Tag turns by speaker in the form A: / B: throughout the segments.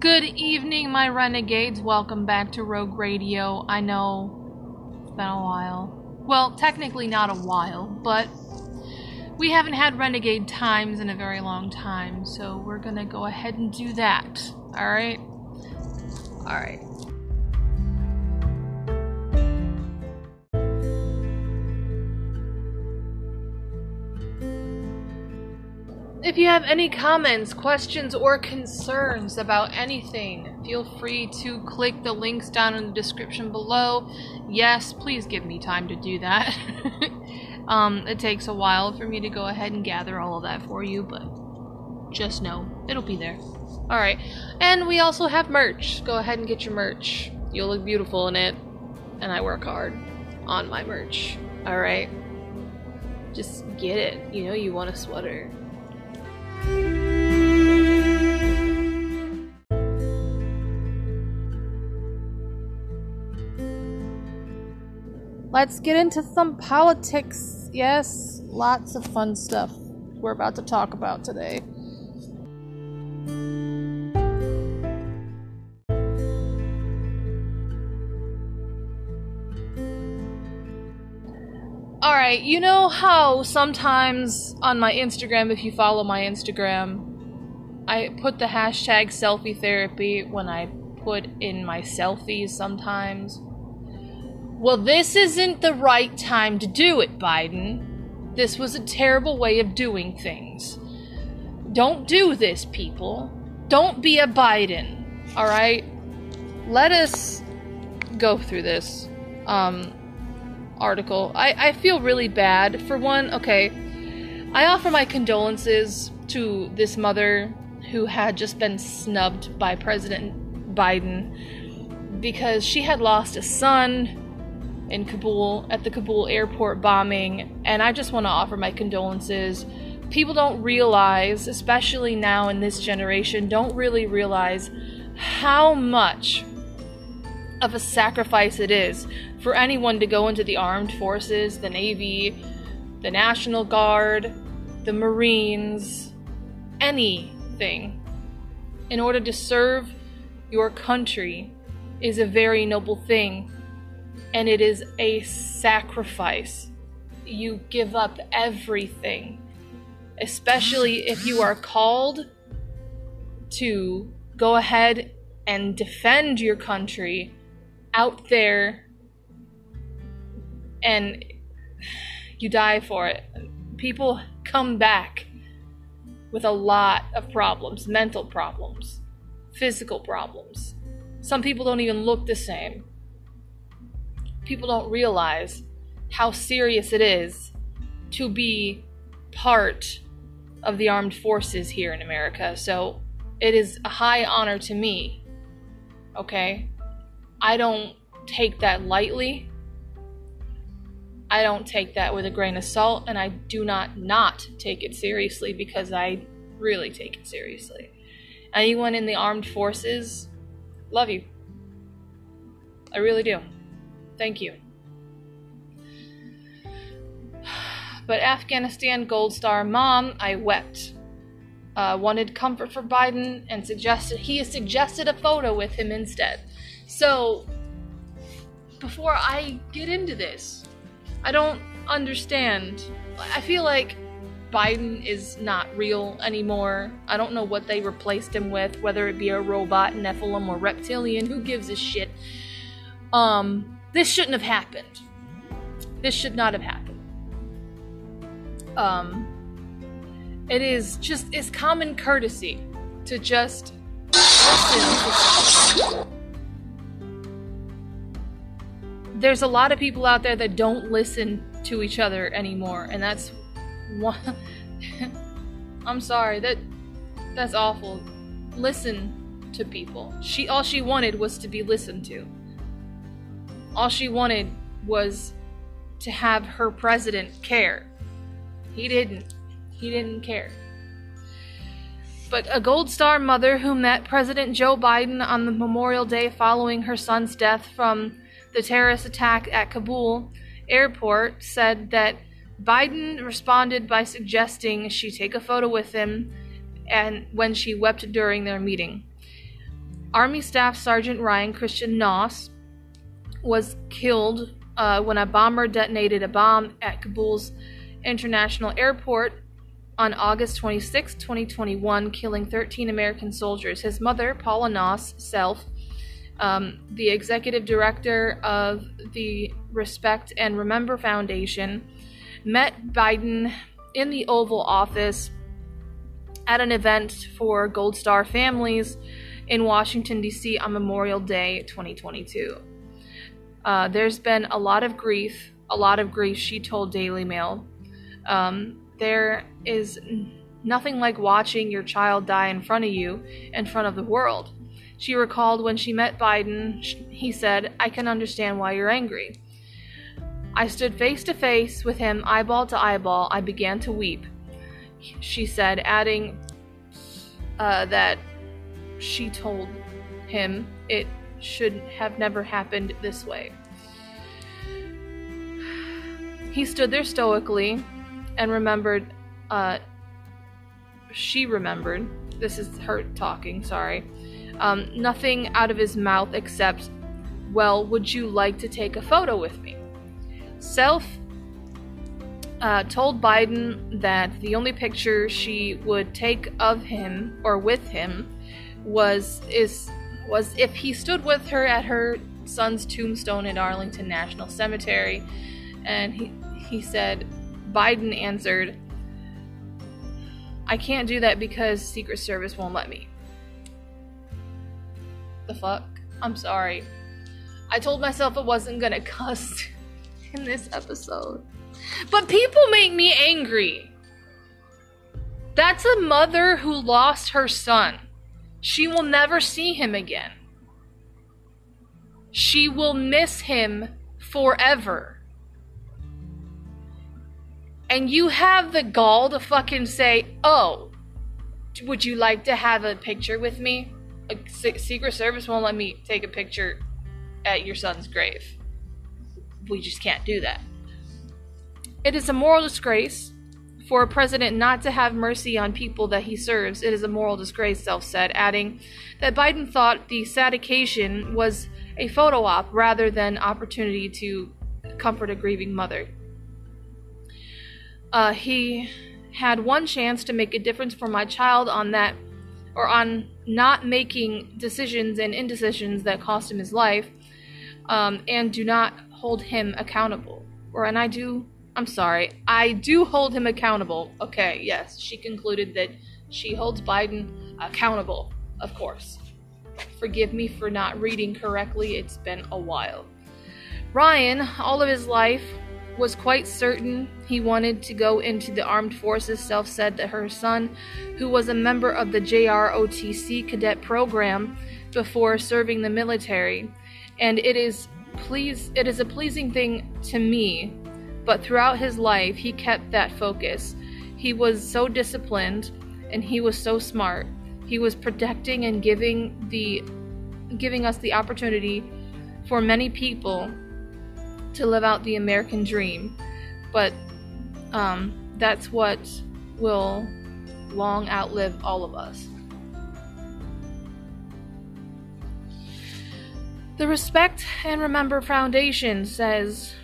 A: Good evening, my renegades. Welcome back to Rogue Radio. I know it's been a while. Well, technically not a while, but we haven't had renegade times in a very long time, so we're gonna go ahead and do that. Alright? Alright. If you have any comments, questions, or concerns about anything, feel free to click the links down in the description below. Yes, please give me time to do that. um, it takes a while for me to go ahead and gather all of that for you, but just know it'll be there. Alright, and we also have merch. Go ahead and get your merch. You'll look beautiful in it, and I work hard on my merch. Alright? Just get it. You know you want a sweater. Let's get into some politics. Yes, lots of fun stuff we're about to talk about today. Alright, you know how sometimes on my Instagram, if you follow my Instagram, I put the hashtag selfie therapy when I put in my selfies sometimes? Well, this isn't the right time to do it, Biden. This was a terrible way of doing things. Don't do this, people. Don't be a Biden, alright? Let us go through this um, article. I, I feel really bad. For one, okay, I offer my condolences to this mother who had just been snubbed by President Biden because she had lost a son in Kabul at the Kabul airport bombing, and I just want to offer my condolences. People don't realize, especially now in this generation, don't really realize how much of a sacrifice it is for anyone to go into the armed forces, the Navy, the National Guard, the Marines, anything, in order to serve your country is a very noble thing and it is a sacrifice. You give up everything, especially if you are called to go ahead and defend your country out there and you die for it. People come back with a lot of problems mental problems, physical problems. Some people don't even look the same people don't realize how serious it is to be part of the armed forces here in America. So it is a high honor to me. Okay? I don't take that lightly. I don't take that with a grain of salt, and I do not not take it seriously because I really take it seriously. Anyone in the armed forces, love you. I really do. Thank you. But Afghanistan Gold Star mom, I wept. Uh, wanted comfort for Biden and suggested he has suggested a photo with him instead. So before I get into this, I don't understand. I feel like Biden is not real anymore. I don't know what they replaced him with, whether it be a robot, Nephilim, or reptilian. Who gives a shit? Um, this shouldn't have happened. This should not have happened. Um, it is just it's common courtesy to just listen There's a lot of people out there that don't listen to each other anymore, and that's one. I'm sorry that that's awful. Listen to people. She all she wanted was to be listened to. All she wanted was to have her president care. He didn't. He didn't care. But a Gold Star mother who met President Joe Biden on the Memorial Day following her son's death from the terrorist attack at Kabul airport said that Biden responded by suggesting she take a photo with him and when she wept during their meeting. Army Staff Sergeant Ryan Christian Knauss was killed uh, when a bomber detonated a bomb at Kabul's International Airport on August 26, 2021, killing 13 American soldiers. His mother, Paula Knauss, Selph, um, the executive director of the Respect and Remember Foundation, met Biden in the Oval Office at an event for Gold Star families in Washington, D.C. on Memorial Day 2022. Uh, there's been a lot of grief, a lot of grief, she told Daily Mail. Um, there is nothing like watching your child die in front of you, in front of the world. She recalled when she met Biden, he said, I can understand why you're angry. I stood face to face with him, eyeball to eyeball. I began to weep. She said, adding uh, that she told him it should have never happened this way. He stood there stoically, and remembered, uh, she remembered, this is her talking, sorry, um, nothing out of his mouth except, well, would you like to take a photo with me? Selph uh, told Biden that the only picture she would take of him or with him was is was if he stood with her at her son's tombstone in Arlington National Cemetery, and he he said Biden answered, I can't do that because Secret Service won't let me. The fuck? I'm sorry. I told myself I wasn't gonna cuss in this episode. But people make me angry. That's a mother who lost her son. She will never see him again. She will miss him forever and you have the gall to fucking say, "Oh, would you like to have a picture with me?" Secret Service won't let me take a picture at your son's grave. We just can't do that. It is a moral disgrace for a president not to have mercy on people that he serves. It is a moral disgrace, Selph said, adding that Biden thought the sad occasion was a photo op rather than opportunity to comfort a grieving mother. Uh, he had one chance to make a difference for my child on that, or on not making decisions and indecisions that cost him his life, um, and do not hold him accountable. Or, and I do, I'm sorry, I do hold him accountable. Okay, yes, she concluded that she holds Biden accountable, of course. Forgive me for not reading correctly, it's been a while. Ryan, all of his life, was quite certain he wanted to go into the armed forces. Selph said that her son, who was a member of the JROTC cadet program before serving the military, and it is please it is a pleasing thing to me, but throughout his life he kept that focus. He was so disciplined and he was so smart. He was protecting and giving the giving us the opportunity for many people to live out the American dream, but um, that's what will long outlive all of us. The Respect and Remember Foundation says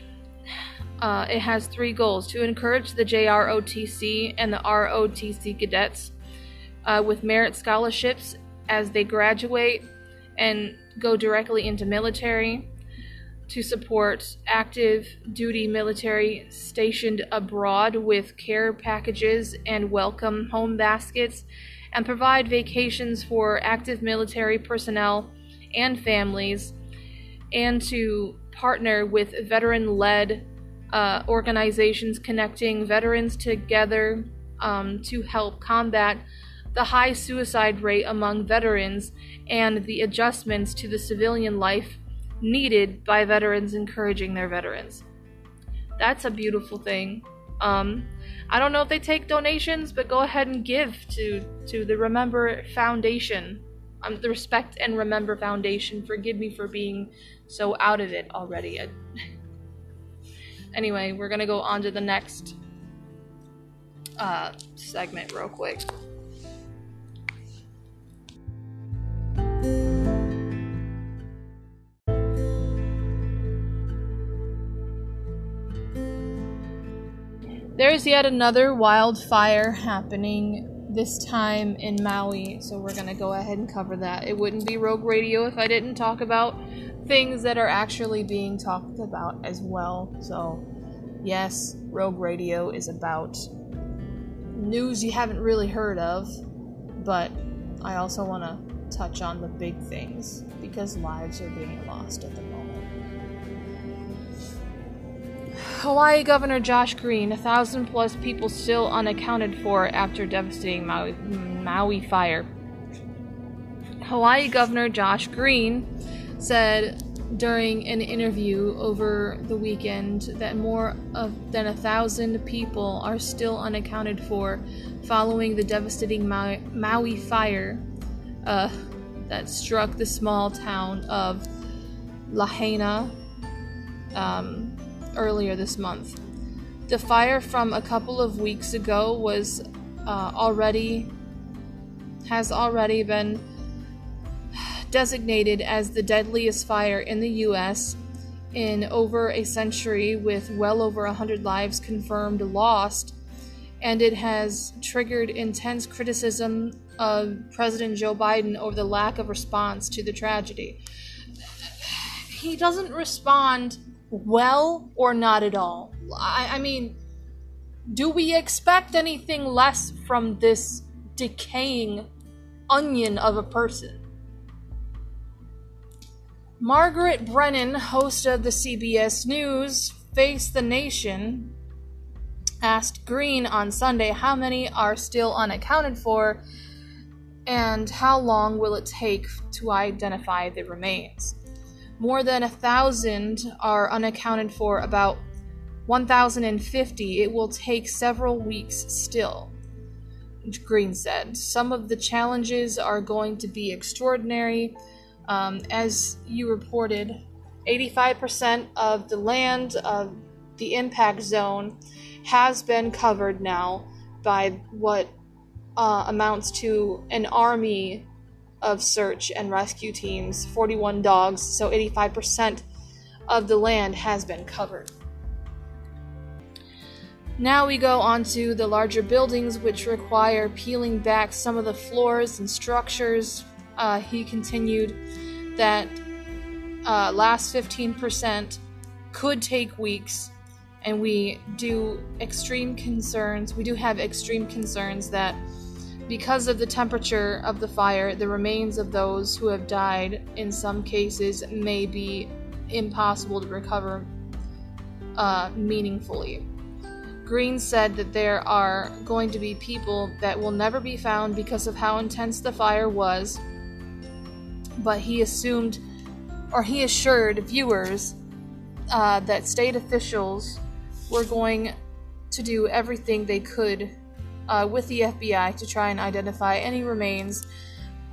A: uh, it has three goals to encourage the JROTC and the ROTC cadets uh, with merit scholarships as they graduate and go directly into military to support active duty military stationed abroad with care packages and welcome home baskets, and provide vacations for active military personnel and families, and to partner with veteran led uh, organizations connecting veterans together um, to help combat the high suicide rate among veterans and the adjustments to the civilian life needed by veterans encouraging their veterans. That's a beautiful thing. Um, I don't know if they take donations, but go ahead and give to to the Remember Foundation, um, the Respect and Remember Foundation. Forgive me for being so out of it already. anyway, we're gonna go on to the next uh, segment real quick. There's yet another wildfire happening this time in Maui, so we're gonna go ahead and cover that. It wouldn't be Rogue Radio if I didn't talk about things that are actually being talked about as well. So, yes, Rogue Radio is about news you haven't really heard of, but I also want to touch on the big things because lives are being lost at the moment. Hawaii Governor Josh Green, a thousand plus people still unaccounted for after devastating Maui, Maui fire. Hawaii Governor Josh Green said during an interview over the weekend that more of, than a thousand people are still unaccounted for following the devastating Maui, Maui fire uh, that struck the small town of Lahaina um, earlier this month. The fire from a couple of weeks ago was uh, already has already been designated as the deadliest fire in the U.S. in over a century, with well over a 100 lives confirmed lost, and it has triggered intense criticism of President Joe Biden over the lack of response to the tragedy. He doesn't respond well or not at all. I, I mean, do we expect anything less from this decaying onion of a person? Margaret Brennan, host of the CBS News Face the Nation, asked Green on Sunday how many are still unaccounted for and how long will it take to identify the remains. More than a thousand are unaccounted for, about 1,050. It will take several weeks still. Green said. Some of the challenges are going to be extraordinary um, as you reported, 85% of the land of the impact zone has been covered now by what uh, amounts to an army of search and rescue teams, 41 dogs, so 85% of the land has been covered. Now we go on to the larger buildings, which require peeling back some of the floors and structures uh, he continued that uh, last 15% could take weeks, and we do extreme concerns. We do have extreme concerns that because of the temperature of the fire, the remains of those who have died in some cases may be impossible to recover uh, meaningfully. Green said that there are going to be people that will never be found because of how intense the fire was but he assumed, or he assured viewers, uh, that state officials were going to do everything they could uh, with the FBI to try and identify any remains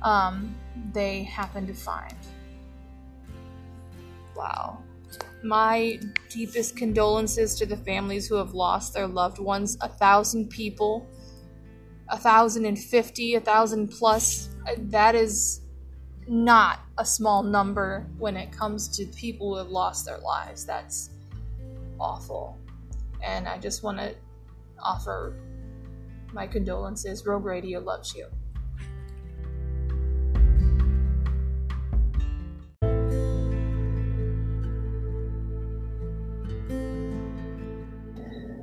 A: um, they happen to find. Wow. My deepest condolences to the families who have lost their loved ones. A thousand people, a thousand and fifty, a thousand plus. That is not a small number when it comes to people who have lost their lives. That's awful. And I just want to offer my condolences. Rogue Radio loves you.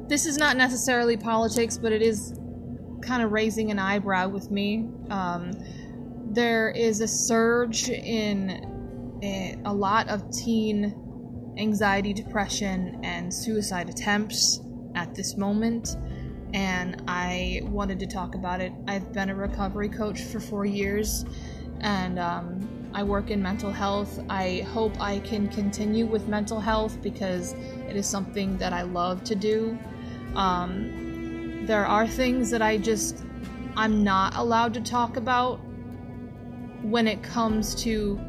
A: This is not necessarily politics, but it is kind of raising an eyebrow with me. Um, there is a surge in a, a lot of teen anxiety, depression, and suicide attempts at this moment, and I wanted to talk about it. I've been a recovery coach for four years, and um, I work in mental health. I hope I can continue with mental health because it is something that I love to do. Um, there are things that I just I'm not allowed to talk about when it comes to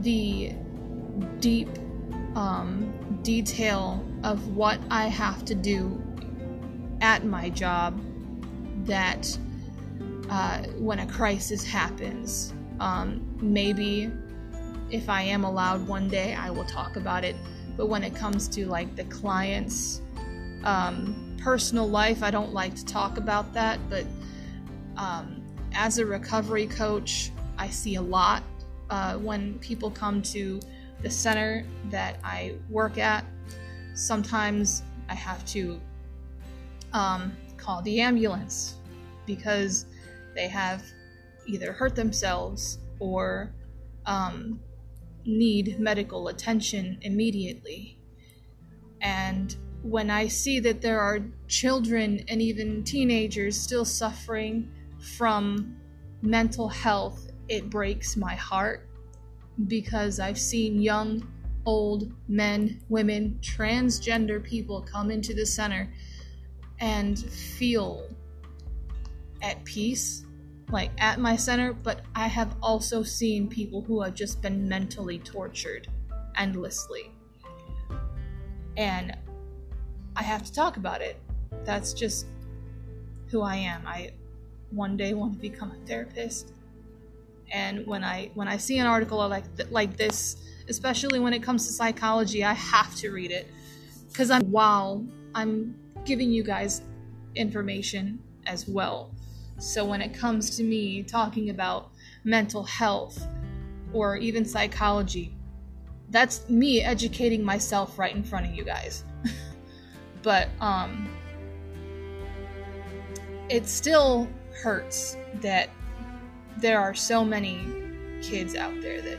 A: the deep um, detail of what I have to do at my job that uh, when a crisis happens. Um, maybe if I am allowed one day, I will talk about it. But when it comes to like the client's um, personal life, I don't like to talk about that, but um, as a recovery coach, I see a lot uh, when people come to the center that I work at. Sometimes I have to um, call the ambulance because they have either hurt themselves or um, need medical attention immediately. And when I see that there are children and even teenagers still suffering from mental health, it breaks my heart because I've seen young, old men, women, transgender people come into the center and feel at peace, like at my center, but I have also seen people who have just been mentally tortured endlessly. And I have to talk about it. That's just who I am. I one day want to become a therapist. And when I when I see an article like th- like this, especially when it comes to psychology, I have to read it cuz I'm while I'm giving you guys information as well. So when it comes to me talking about mental health or even psychology, that's me educating myself right in front of you guys. but um it still hurts that there are so many kids out there that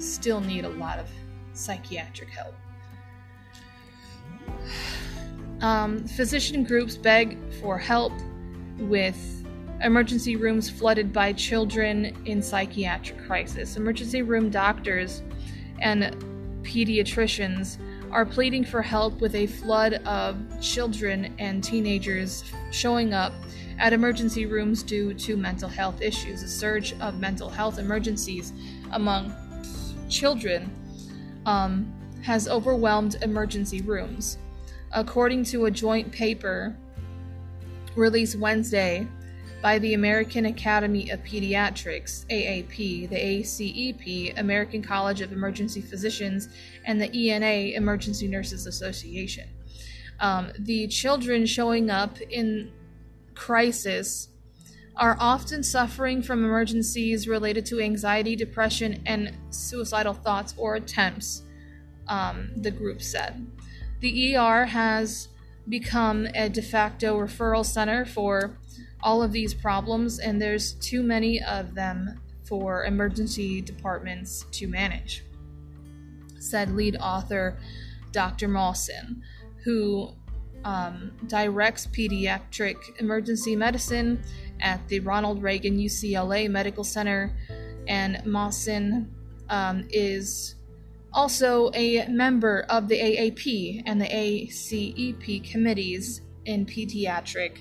A: still need a lot of psychiatric help. Um, physician groups beg for help with emergency rooms flooded by children in psychiatric crisis. Emergency room doctors and pediatricians are pleading for help with a flood of children and teenagers showing up at emergency rooms due to mental health issues. A surge of mental health emergencies among children um, has overwhelmed emergency rooms. According to a joint paper released Wednesday by the American Academy of Pediatrics, AAP, the ACEP, American College of Emergency Physicians, and the ENA, Emergency Nurses Association. Um, the children showing up in crisis are often suffering from emergencies related to anxiety, depression, and suicidal thoughts or attempts, um, the group said. The ER has become a de facto referral center for all of these problems, and there's too many of them for emergency departments to manage, said lead author Dr. Mawson, who um, directs pediatric emergency medicine at the Ronald Reagan UCLA Medical Center, and Mawson um, is also a member of the AAP and the ACEP committees in pediatric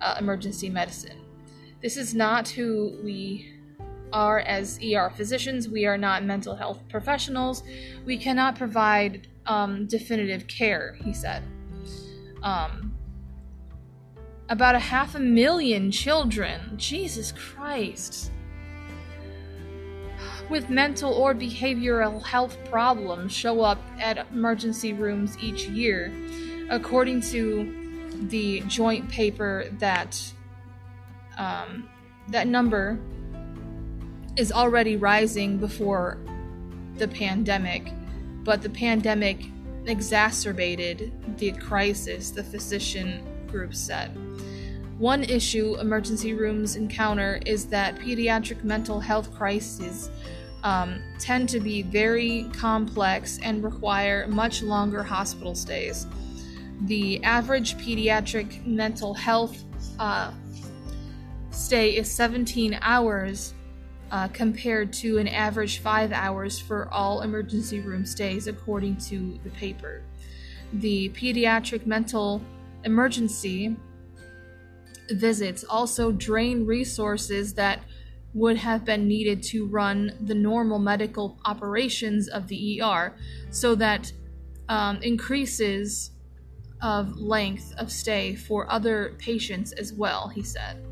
A: uh, emergency medicine. This is not who we are as ER physicians. We are not mental health professionals. We cannot provide um, definitive care, he said. Um, about a half a million children, Jesus Christ, with mental or behavioral health problems show up at emergency rooms each year, according to the joint paper that um, that number is already rising before the pandemic, but the pandemic exacerbated the crisis, the physician group said. One issue emergency rooms encounter is that pediatric mental health crises um, tend to be very complex and require much longer hospital stays. The average pediatric mental health uh, stay is 17 hours uh, compared to an average five hours for all emergency room stays, according to the paper. The pediatric mental emergency visits also drain resources that would have been needed to run the normal medical operations of the ER, so that um, increases of length of stay for other patients as well, he said.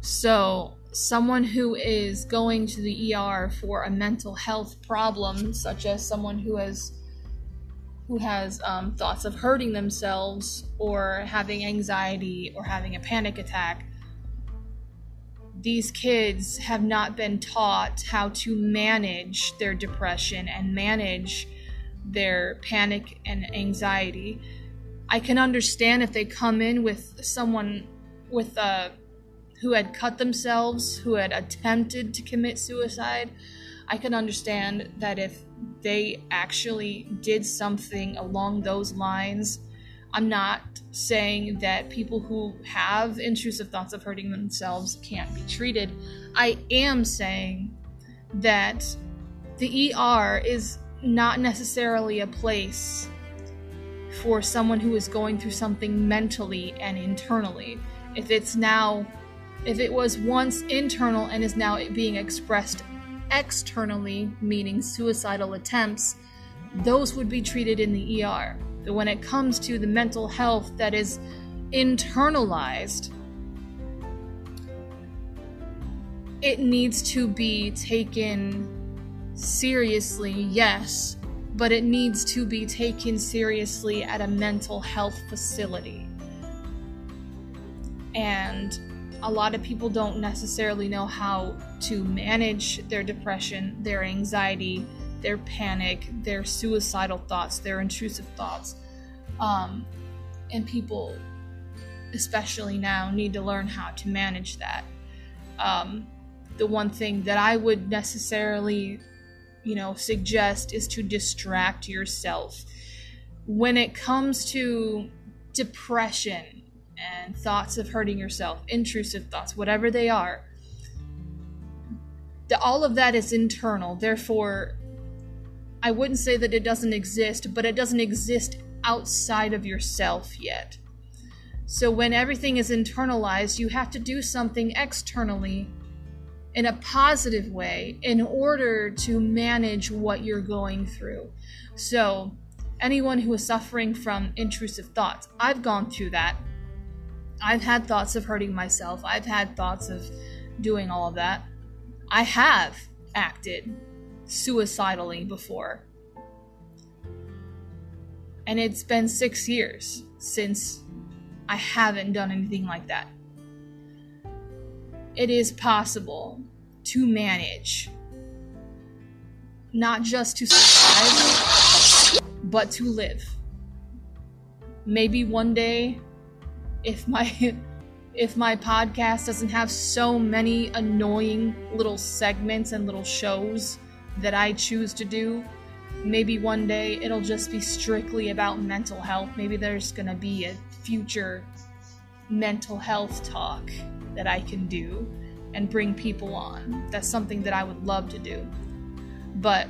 A: So, someone who is going to the ER for a mental health problem, such as someone who has who has um, thoughts of hurting themselves or having anxiety or having a panic attack, these kids have not been taught how to manage their depression and manage their panic and anxiety. I can understand if they come in with someone with a who had cut themselves, who had attempted to commit suicide, I can understand that if they actually did something along those lines, I'm not saying that people who have intrusive thoughts of hurting themselves can't be treated. I am saying that the ER is not necessarily a place for someone who is going through something mentally and internally. If it's now if it was once internal and is now being expressed externally, meaning suicidal attempts, those would be treated in the ER. But when it comes to the mental health that is internalized, it needs to be taken seriously, yes, but it needs to be taken seriously at a mental health facility. And a lot of people don't necessarily know how to manage their depression, their anxiety, their panic, their suicidal thoughts, their intrusive thoughts. Um, and people, especially now, need to learn how to manage that. Um, the one thing that I would necessarily, you know, suggest is to distract yourself. When it comes to depression, and thoughts of hurting yourself, intrusive thoughts, whatever they are, the, all of that is internal. Therefore, I wouldn't say that it doesn't exist, but it doesn't exist outside of yourself yet. So when everything is internalized, you have to do something externally in a positive way in order to manage what you're going through. So, anyone who is suffering from intrusive thoughts, I've gone through that. I've had thoughts of hurting myself. I've had thoughts of doing all of that. I have acted suicidally before. And it's been six years since I haven't done anything like that. It is possible to manage, not just to survive, but to live. Maybe one day if my if my podcast doesn't have so many annoying little segments and little shows that I choose to do, maybe one day it'll just be strictly about mental health. Maybe there's going to be a future mental health talk that I can do and bring people on. That's something that I would love to do. But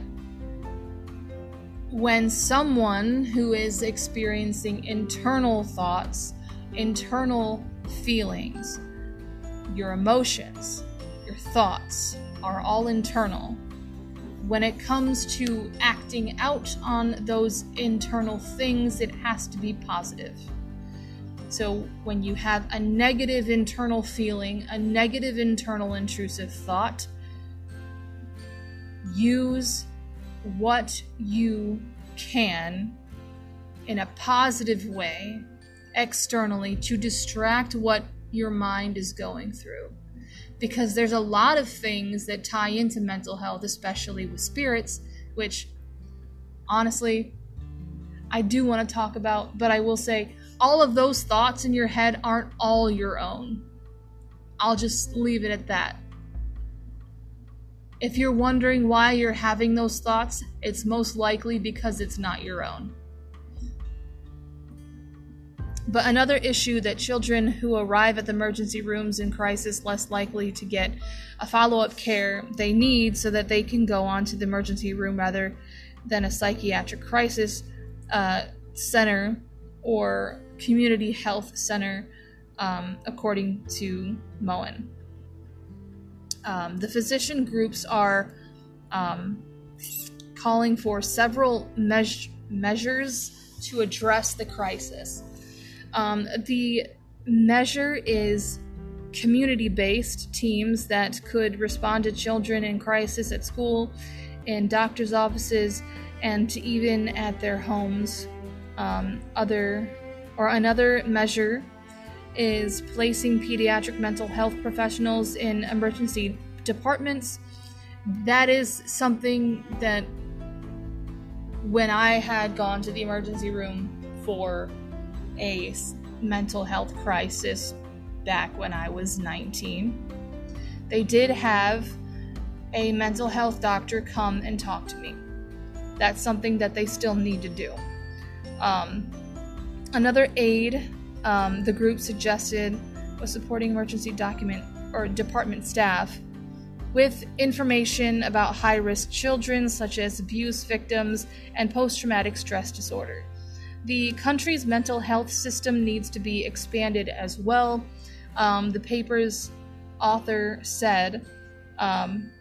A: when someone who is experiencing internal thoughts internal feelings, your emotions, your thoughts are all internal. When it comes to acting out on those internal things, it has to be positive. So, when you have a negative internal feeling, a negative internal intrusive thought, use what you can in a positive way externally to distract what your mind is going through. Because there's a lot of things that tie into mental health, especially with spirits, which honestly, I do want to talk about, but I will say all of those thoughts in your head aren't all your own. I'll just leave it at that. If you're wondering why you're having those thoughts, it's most likely because it's not your own. But another issue that children who arrive at the emergency rooms in crisis less likely to get a follow-up care they need so that they can go on to the emergency room rather than a psychiatric crisis uh, center or community health center, um, according to Moen. Um, the physician groups are um, calling for several me- measures to address the crisis. Um, the measure is community based teams that could respond to children in crisis at school in doctor's offices, and even at their homes. Um, other or another measure is placing pediatric mental health professionals in emergency departments. That is something that when I had gone to the emergency room for a mental health crisis back when I was 19, they did have a mental health doctor come and talk to me. That's something that they still need to do. Um, another aid um, the group suggested was supporting emergency document or department staff with information about high risk children, such as abuse victims and post traumatic stress disorder. The country's mental health system needs to be expanded as well. Um, the paper's author said um,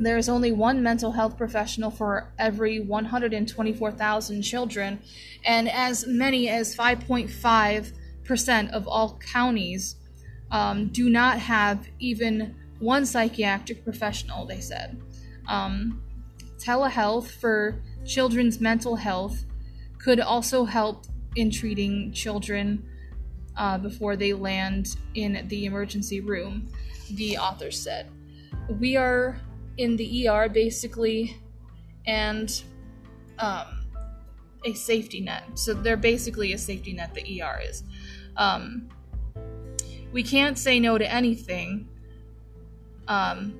A: there is only one mental health professional for every 124,000 children, and as many as 5.5% of all counties um, do not have even one psychiatric professional, they said. Um, telehealth for children's mental health could also help in treating children uh, before they land in the emergency room, the author said. We are in the ER basically, and um, a safety net. So they're basically a safety net, the ER is. Um, we can't say no to anything, um,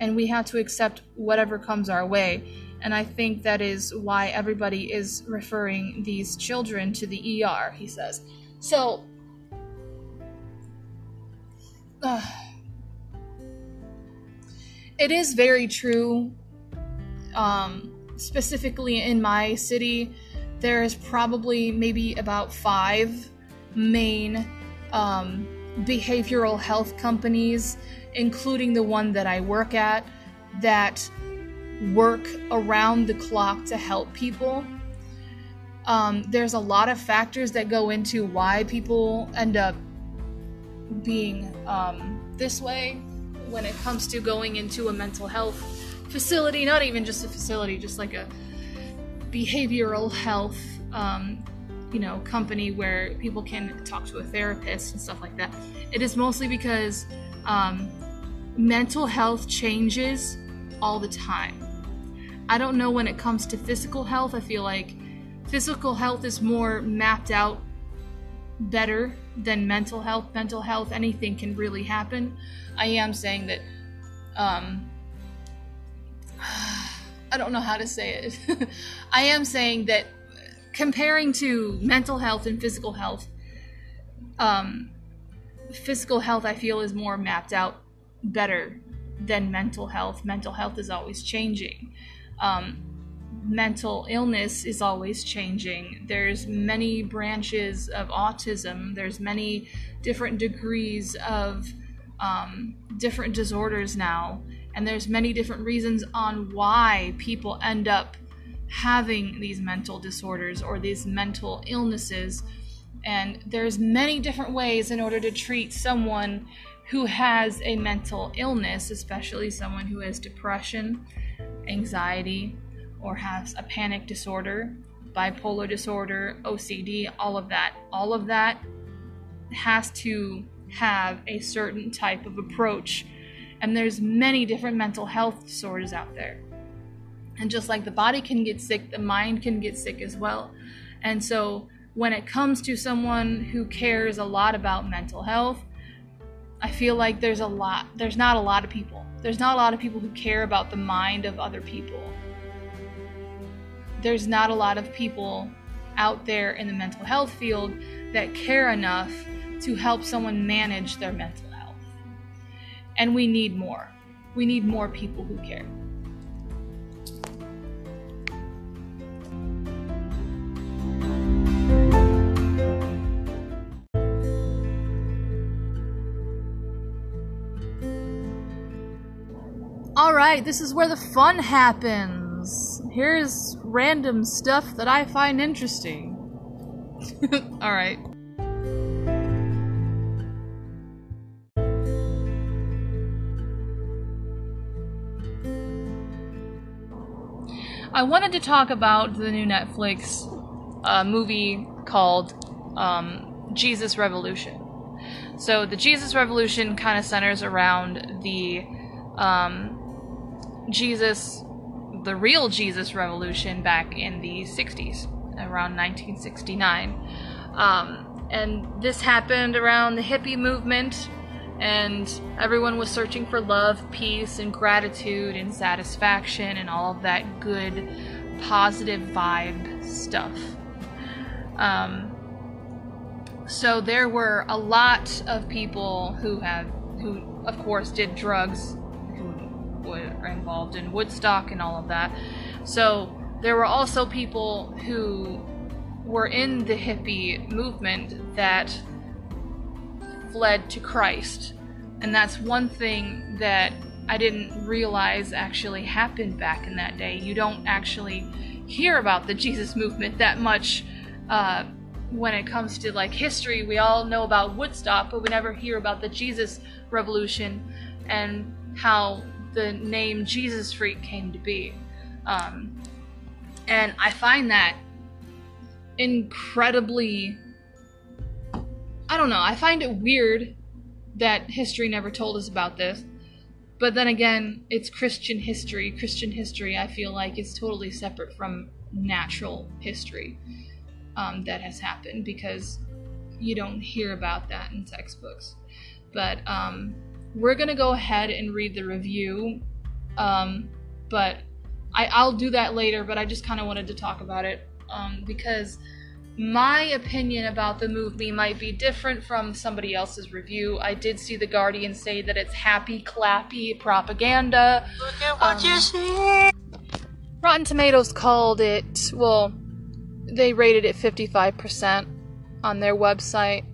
A: and we have to accept whatever comes our way. And I think that is why everybody is referring these children to the ER, he says. So, uh, it is very true. Um, specifically in my city, there is probably maybe about five main um, behavioral health companies, including the one that I work at, that work around the clock to help people. Um, there's a lot of factors that go into why people end up being um, this way when it comes to going into a mental health facility, not even just a facility, just like a behavioral health, um, you know, company where people can talk to a therapist and stuff like that. It is mostly because um, mental health changes all the time. I don't know when it comes to physical health. I feel like physical health is more mapped out better than mental health. Mental health, anything can really happen. I am saying that, um, I don't know how to say it. I am saying that comparing to mental health and physical health, um, physical health I feel is more mapped out better than mental health. Mental health is always changing. Um, mental illness is always changing. There's many branches of autism. There's many different degrees of um, different disorders now, and there's many different reasons on why people end up having these mental disorders or these mental illnesses. And there's many different ways in order to treat someone who has a mental illness, especially someone who has depression, anxiety, or has a panic disorder, bipolar disorder, OCD, all of that. All of that has to have a certain type of approach. And there's many different mental health disorders out there. And just like the body can get sick, the mind can get sick as well. And so when it comes to someone who cares a lot about mental health, I feel like there's a lot there's not a lot of people. There's not a lot of people who care about the mind of other people there's not a lot of people out there in the mental health field that care enough to help someone manage their mental health. And we need more. We need more people who care. All right, this is where the fun happens. Here's random stuff that I find interesting. Alright. I wanted to talk about the new Netflix uh, movie called um, Jesus Revolution. So the Jesus Revolution kind of centers around the um, Jesus, the real Jesus Revolution back in the 60s, around 1969. Um, and this happened around the hippie movement, and everyone was searching for love, peace, and gratitude, and satisfaction, and all of that good, positive vibe stuff. Um, so there were a lot of people who have, who of course did drugs, were involved in Woodstock and all of that. So there were also people who were in the hippie movement that fled to Christ. And that's one thing that I didn't realize actually happened back in that day. You don't actually hear about the Jesus movement that much uh, when it comes to like history, we all know about Woodstock, but we never hear about the Jesus Revolution and how the name Jesus Freak came to be. Um, and I find that incredibly. I don't know, I find it weird that history never told us about this. But then again, it's Christian history. Christian history, I feel like, is totally separate from natural history um, that has happened because you don't hear about that in textbooks. But um, we're gonna go ahead and read the review, um, but I, will do that later. But I just kind of wanted to talk about it um, because my opinion about the movie might be different from somebody else's review. I did see The Guardian say that it's happy, clappy propaganda. Look at what you um, see. Rotten Tomatoes called it, well, they rated it 55% on their website,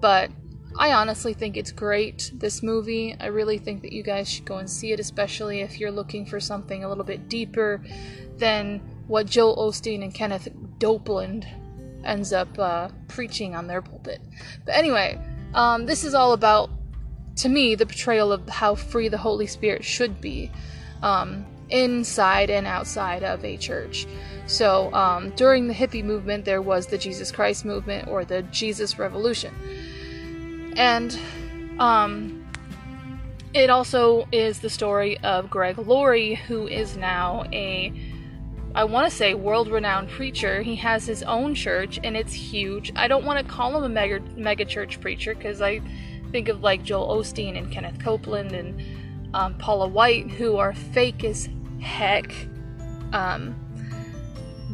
A: but I honestly think it's great, this movie. I really think that you guys should go and see it, especially if you're looking for something a little bit deeper than what Joel Osteen and Kenneth Dopeland ends up uh, preaching on their pulpit. But anyway, um, this is all about, to me, the portrayal of how free the Holy Spirit should be. Um, inside and outside of a church. So um, during the hippie movement, there was the Jesus Christ movement or the Jesus Revolution. And um, it also is the story of Greg Laurie, who is now a, I want to say, world renowned preacher. He has his own church and it's huge. I don't want to call him a mega, mega church preacher because I think of like Joel Osteen and Kenneth Copeland and um, Paula White, who are fake as heck. Um,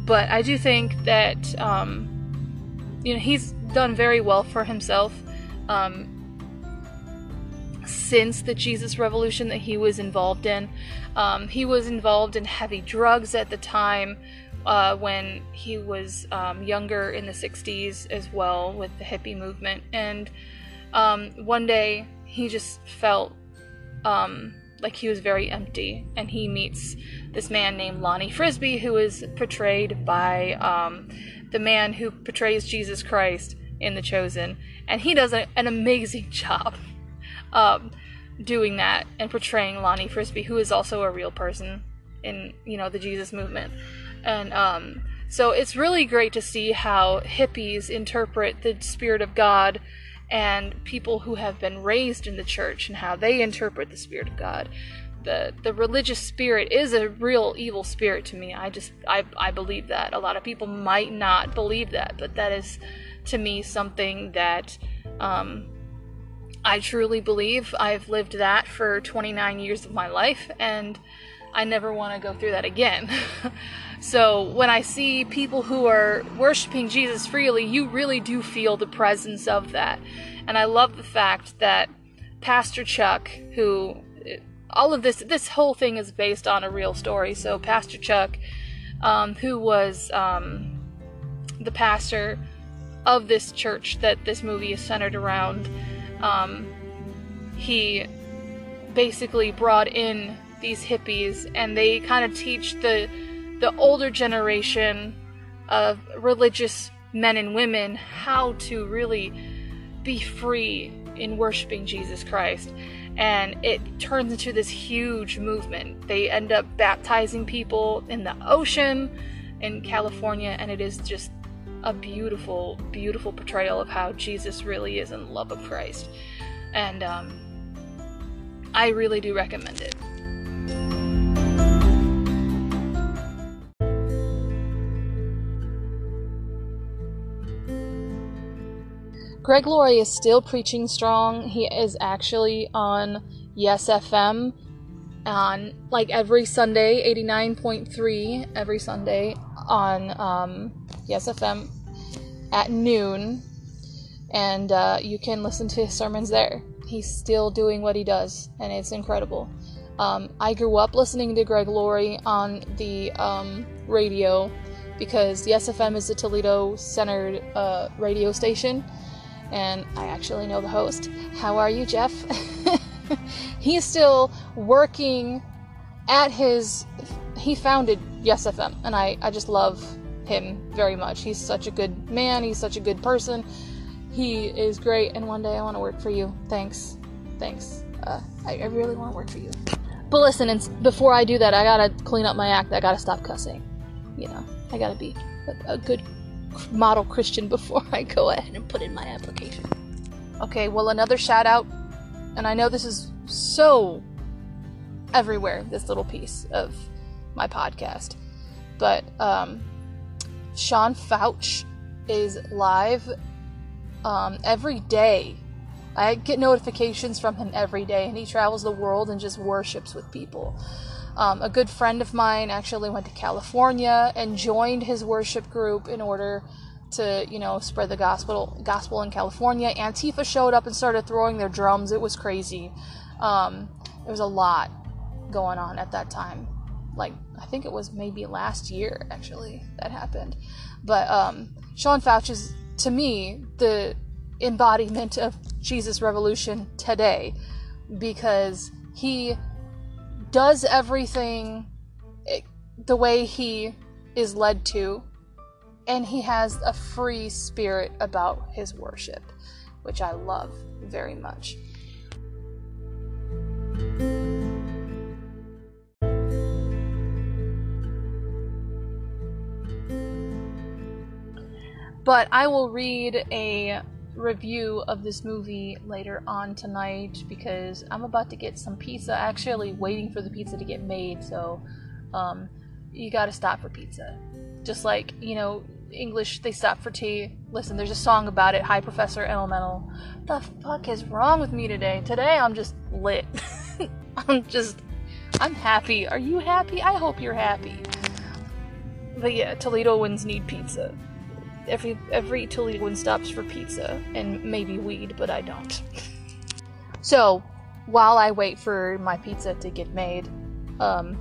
A: but I do think that um, you know he's done very well for himself um, since the Jesus Revolution that he was involved in. Um, he was involved in heavy drugs at the time uh, when he was um, younger in the 60s as well with the hippie movement. And um, one day he just felt um, like he was very empty and he meets this man named Lonnie Frisbee who is portrayed by um, the man who portrays Jesus Christ in The Chosen and he does a, an amazing job um, doing that and portraying Lonnie Frisbee who is also a real person in you know the Jesus movement and um, so it's really great to see how hippies interpret the spirit of God and people who have been raised in the church and how they interpret the spirit of God. The the religious spirit is a real evil spirit to me. I just I I believe that. A lot of people might not believe that, but that is to me something that um, I truly believe. I've lived that for 29 years of my life and I never want to go through that again. so when I see people who are worshiping Jesus freely, you really do feel the presence of that. And I love the fact that Pastor Chuck, who all of this this whole thing is based on a real story. So Pastor Chuck, um, who was um, the pastor of this church that this movie is centered around, um, he basically brought in these hippies and they kind of teach the the older generation of religious men and women how to really be free in worshiping Jesus Christ. and it turns into this huge movement. They end up baptizing people in the ocean in California, and it is just a beautiful, beautiful portrayal of how Jesus really is in love of Christ. And um, I really do recommend it. Greg Laurie is still preaching strong. He is actually on Yes FM on like every Sunday, 89.3 every Sunday on um, Yes FM at noon. And uh, you can listen to his sermons there. He's still doing what he does, and it's incredible. Um, I grew up listening to Greg Laurie on the um, radio because the Yes FM is a Toledo centered uh, radio station and I actually know the host. How are you, Jeff? He's still working at his. He founded Yes FM, and I, I just love him very much. He's such a good man, he's such a good person. He is great, and one day I want to work for you. Thanks. Thanks. Uh, I, I really want to work for you. But listen, and before I do that, I gotta clean up my act. I gotta stop cussing. You know, I gotta be a, a good model Christian before I go ahead and put in my application. Okay, well, another shout out, and I know this is so everywhere, this little piece of my podcast, but um, Sean Feucht is live um, every day. I get notifications from him every day, and he travels the world and just worships with people. Um, a good friend of mine actually went to California and joined his worship group in order to, you know, spread the gospel gospel in California. Antifa showed up and started throwing their drums. It was crazy. Um, there was a lot going on at that time. Like I think it was maybe last year actually that happened. But um, Sean Feucht is to me the embodiment of Jesus Revolution today because he does everything the way he is led to, and he has a free spirit about his worship, which I love very much. But I will read a review of this movie later on tonight because I'm about to get some pizza. Actually, waiting for the pizza to get made, so um, you gotta stop for pizza. Just like, you know, English, they stop for tea. Listen, there's a song about it Hi, Professor Elemental. The fuck is wrong with me today? Today I'm just lit. I'm just. I'm happy. Are you happy? I hope you're happy. But yeah, Toledoans need pizza every every Toledoan stops for pizza and maybe weed, but I don't. so, while I wait for my pizza to get made, um,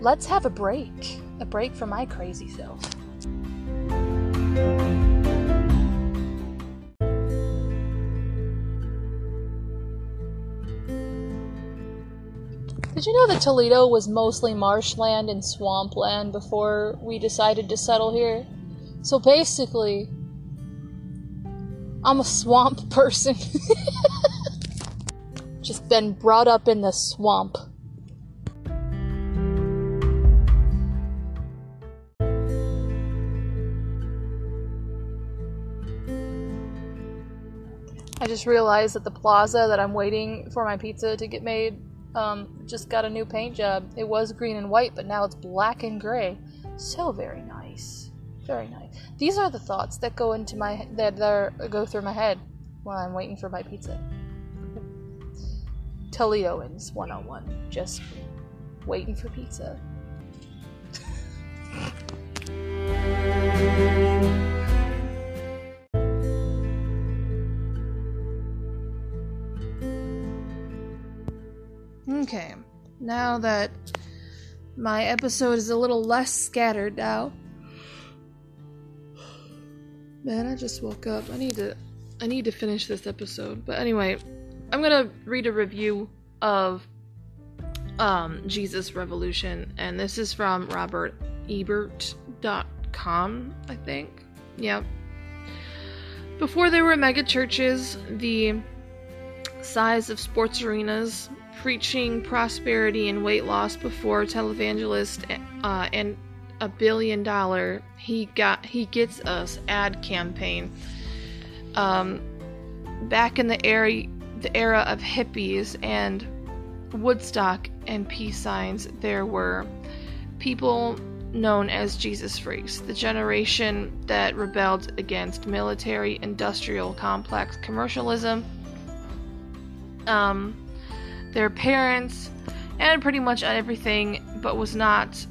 A: let's have a break. A break from my crazy self. Did you know that Toledo was mostly marshland and swampland before we decided to settle here? So basically, I'm a swamp person. Just been brought up in the swamp. I just realized that the plaza that I'm waiting for my pizza to get made um, just got a new paint job. It was green and white, but now it's black and gray. So very nice. Very nice. These are the thoughts that go into my that are, go through my head while I'm waiting for my pizza. Toledoans 101. Just waiting for pizza. Okay, now that my episode is a little less scattered now, Man, I just woke up. I need to I need to finish this episode. But anyway, I'm going to read a review of um Jesus Revolution and this is from rogerebert.com, I think. Yep. Before there were mega churches, the size of sports arenas, preaching prosperity and weight loss before televangelist uh, and a billion dollar he got he gets us ad campaign. Um, back in the era the era of hippies and Woodstock and peace signs, there were people known as Jesus freaks, the generation that rebelled against military industrial complex commercialism. Um, their parents, and pretty much everything, but was not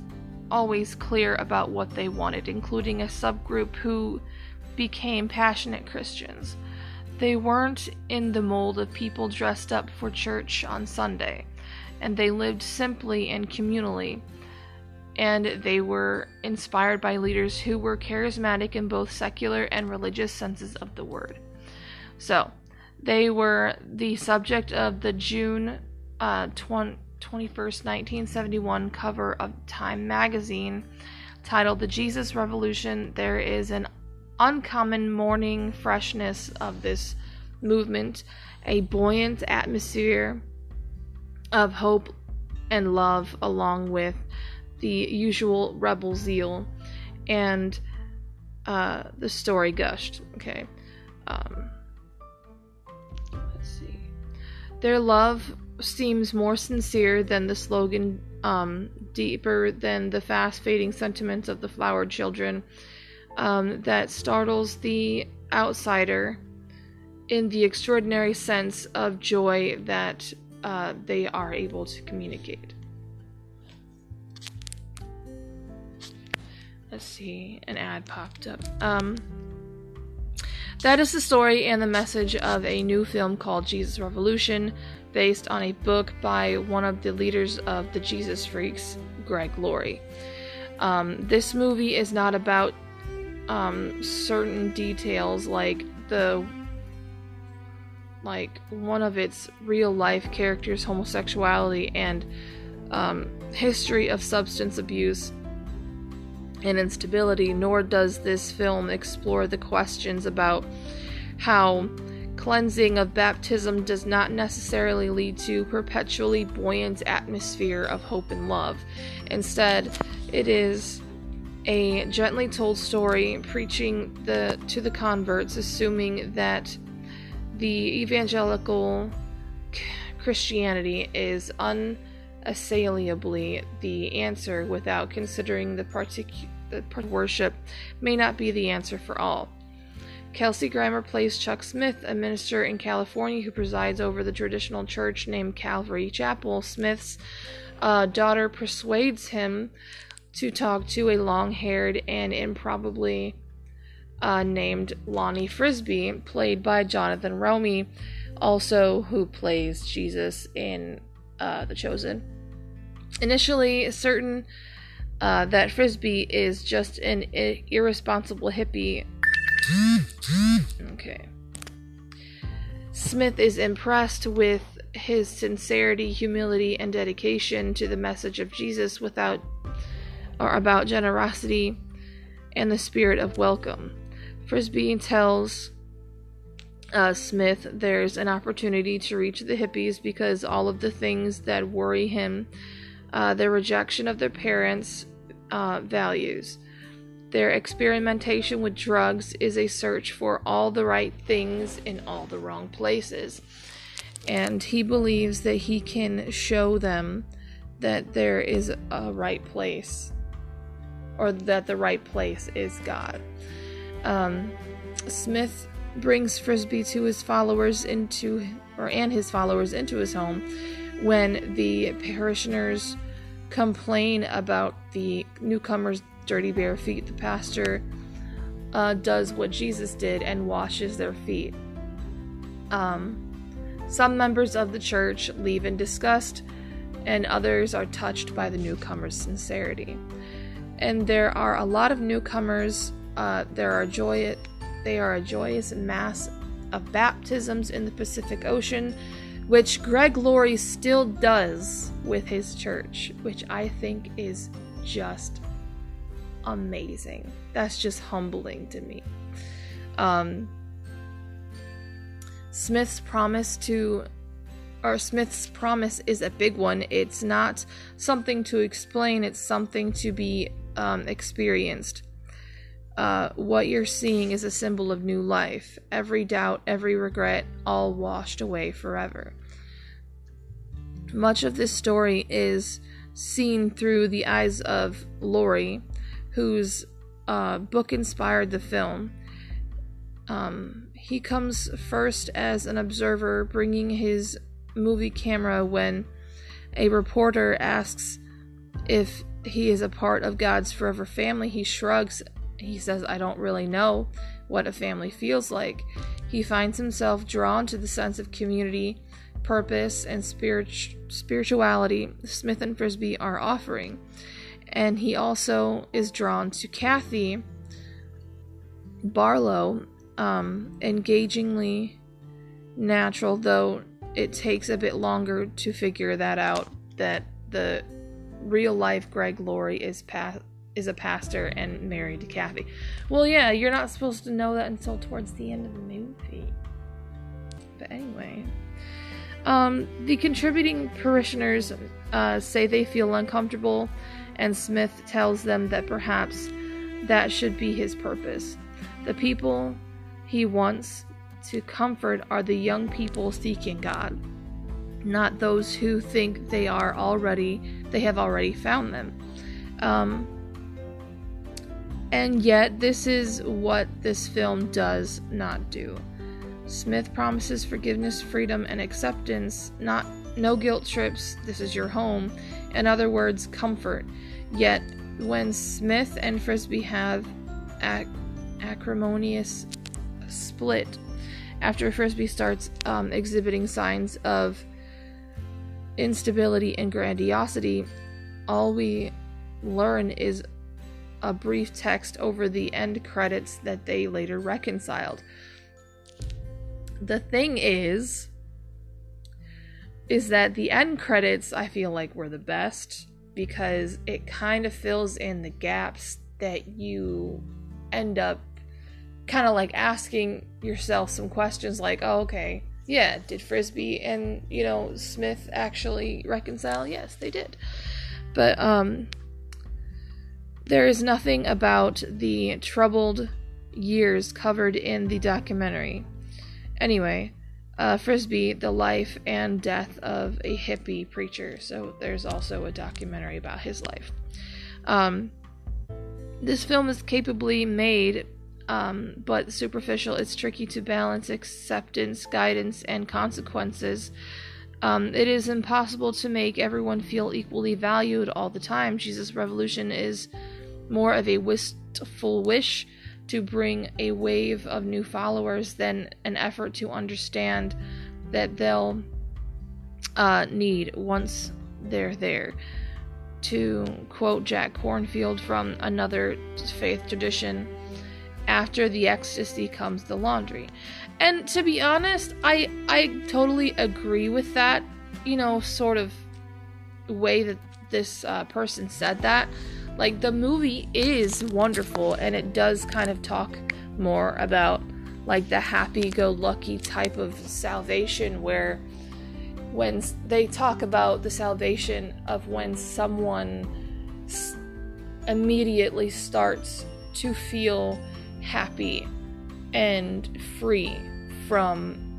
A: always clear about what they wanted, including a subgroup who became passionate Christians. They weren't in the mold of people dressed up for church on Sunday, and they lived simply and communally. And they were inspired by leaders who were charismatic in both secular and religious senses of the word. So, they were the subject of the June uh, 20, 21st, 1971 cover of Time magazine titled The Jesus Revolution. There is an uncommon morning freshness of this movement, a buoyant atmosphere of hope and love, along with the usual rebel zeal, and uh, the story gushed. Okay. Um, let's see. Their love seems more sincere than the slogan, um, deeper than the fast fading sentiments of the flowered children um, that startles the outsider in the extraordinary sense of joy that uh, they are able to communicate. Let's see, an ad popped up. Um, that is the story and the message of a new film called Jesus Revolution, based on a book by one of the leaders of the Jesus Freaks, Greg Laurie. Um, this movie is not about um, certain details like the like one of its real life characters homosexuality and um, history of substance abuse and instability nor does this film explore the questions about how cleansing of baptism does not necessarily lead to perpetually buoyant atmosphere of hope and love instead it is a gently told story preaching the to the converts assuming that the evangelical Christianity is unassailably the answer without considering the particular worship may not be the answer for all. Kelsey Grammer plays Chuck Smith, a minister in California who presides over the traditional church named Calvary Chapel. Smith's uh, daughter persuades him to talk to a long haired and improbably uh, named Lonnie Frisbee, played by Jonathan Roumie, also who plays Jesus in uh, The Chosen. Initially, certain uh, that Frisbee is just an irresponsible hippie. Okay. Smith is impressed with his sincerity, humility, and dedication to the message of Jesus without or about generosity and the spirit of welcome. Frisbee tells uh, Smith there's an opportunity to reach the hippies because all of the things that worry him, uh, their rejection of their parents' uh, values, their experimentation with drugs is a search for all the right things in all the wrong places. And he believes that he can show them that there is a right place or that the right place is God. Um, Smith brings Frisbee to his followers into or and his followers into his home when the parishioners complain about the newcomers' dirty bare feet. The pastor uh, does what Jesus did and washes their feet. Um, some members of the church leave in disgust, and others are touched by the newcomers' sincerity and there are a lot of newcomers. Uh, there are joy, they are a joyous mass of baptisms in the Pacific Ocean, which Greg Laurie still does with his church, which I think is just amazing. That's just humbling to me. Um, Smith's promise to or Smith's promise is a big one. It's not something to explain, it's something to be um, experienced. Uh, what you're seeing is a symbol of new life. Every doubt, every regret, all washed away forever. Much of this story is seen through the eyes of Laurie, whose uh, book inspired the film. Um, he comes first as an observer, bringing his movie camera when a reporter asks if he is a part of God's forever family. He shrugs. He says, I don't really know what a family feels like. He finds himself drawn to the sense of community, purpose, and spirit- spirituality Smith and Frisbee are offering. And he also is drawn to Kathy Barlow, um, engagingly natural, though it takes a bit longer to figure that out that the real life Greg Laurie is is a pastor and married to Kathy. Well, yeah, you're not supposed to know that until towards the end of the movie. But anyway, um, the contributing parishioners uh, say they feel uncomfortable, and Smith tells them that perhaps that should be his purpose. The people he wants to comfort are the young people seeking God, not those who think they are already they have already found them. Um, and yet, this is what this film does not do. Smith promises forgiveness, freedom, and acceptance, not no guilt trips, this is your home. In other words, comfort. Yet, when Smith and Frisbee have ac- acrimonious split after Frisbee starts um, exhibiting signs of instability and grandiosity, all we learn is a brief text over the end credits that they later reconciled. The thing is, is that the end credits I feel like were the best because it kind of fills in the gaps that you end up kind of like asking yourself some questions like, oh, okay, yeah, did Frisbee and, you know, Smith actually reconcile? Yes, they did. But, um, there is nothing about the troubled years covered in the documentary. Anyway, uh, Frisbee, the life and death of a hippie preacher. So there's also a documentary about his life. Um, this film is capably made um, but superficial. It's tricky to balance acceptance, guidance, and consequences. Um, it is impossible to make everyone feel equally valued all the time. Jesus' Revolution is more of a wistful wish to bring a wave of new followers than an effort to understand that they'll uh, need once they're there. To quote Jack Kornfield from another faith tradition, after the ecstasy comes the laundry. And to be honest, I I totally agree with that, you know, sort of way that this uh, person said that. Like the movie is wonderful and it does kind of talk more about like the happy-go-lucky type of salvation where when they talk about the salvation of when someone immediately starts to feel happy and free from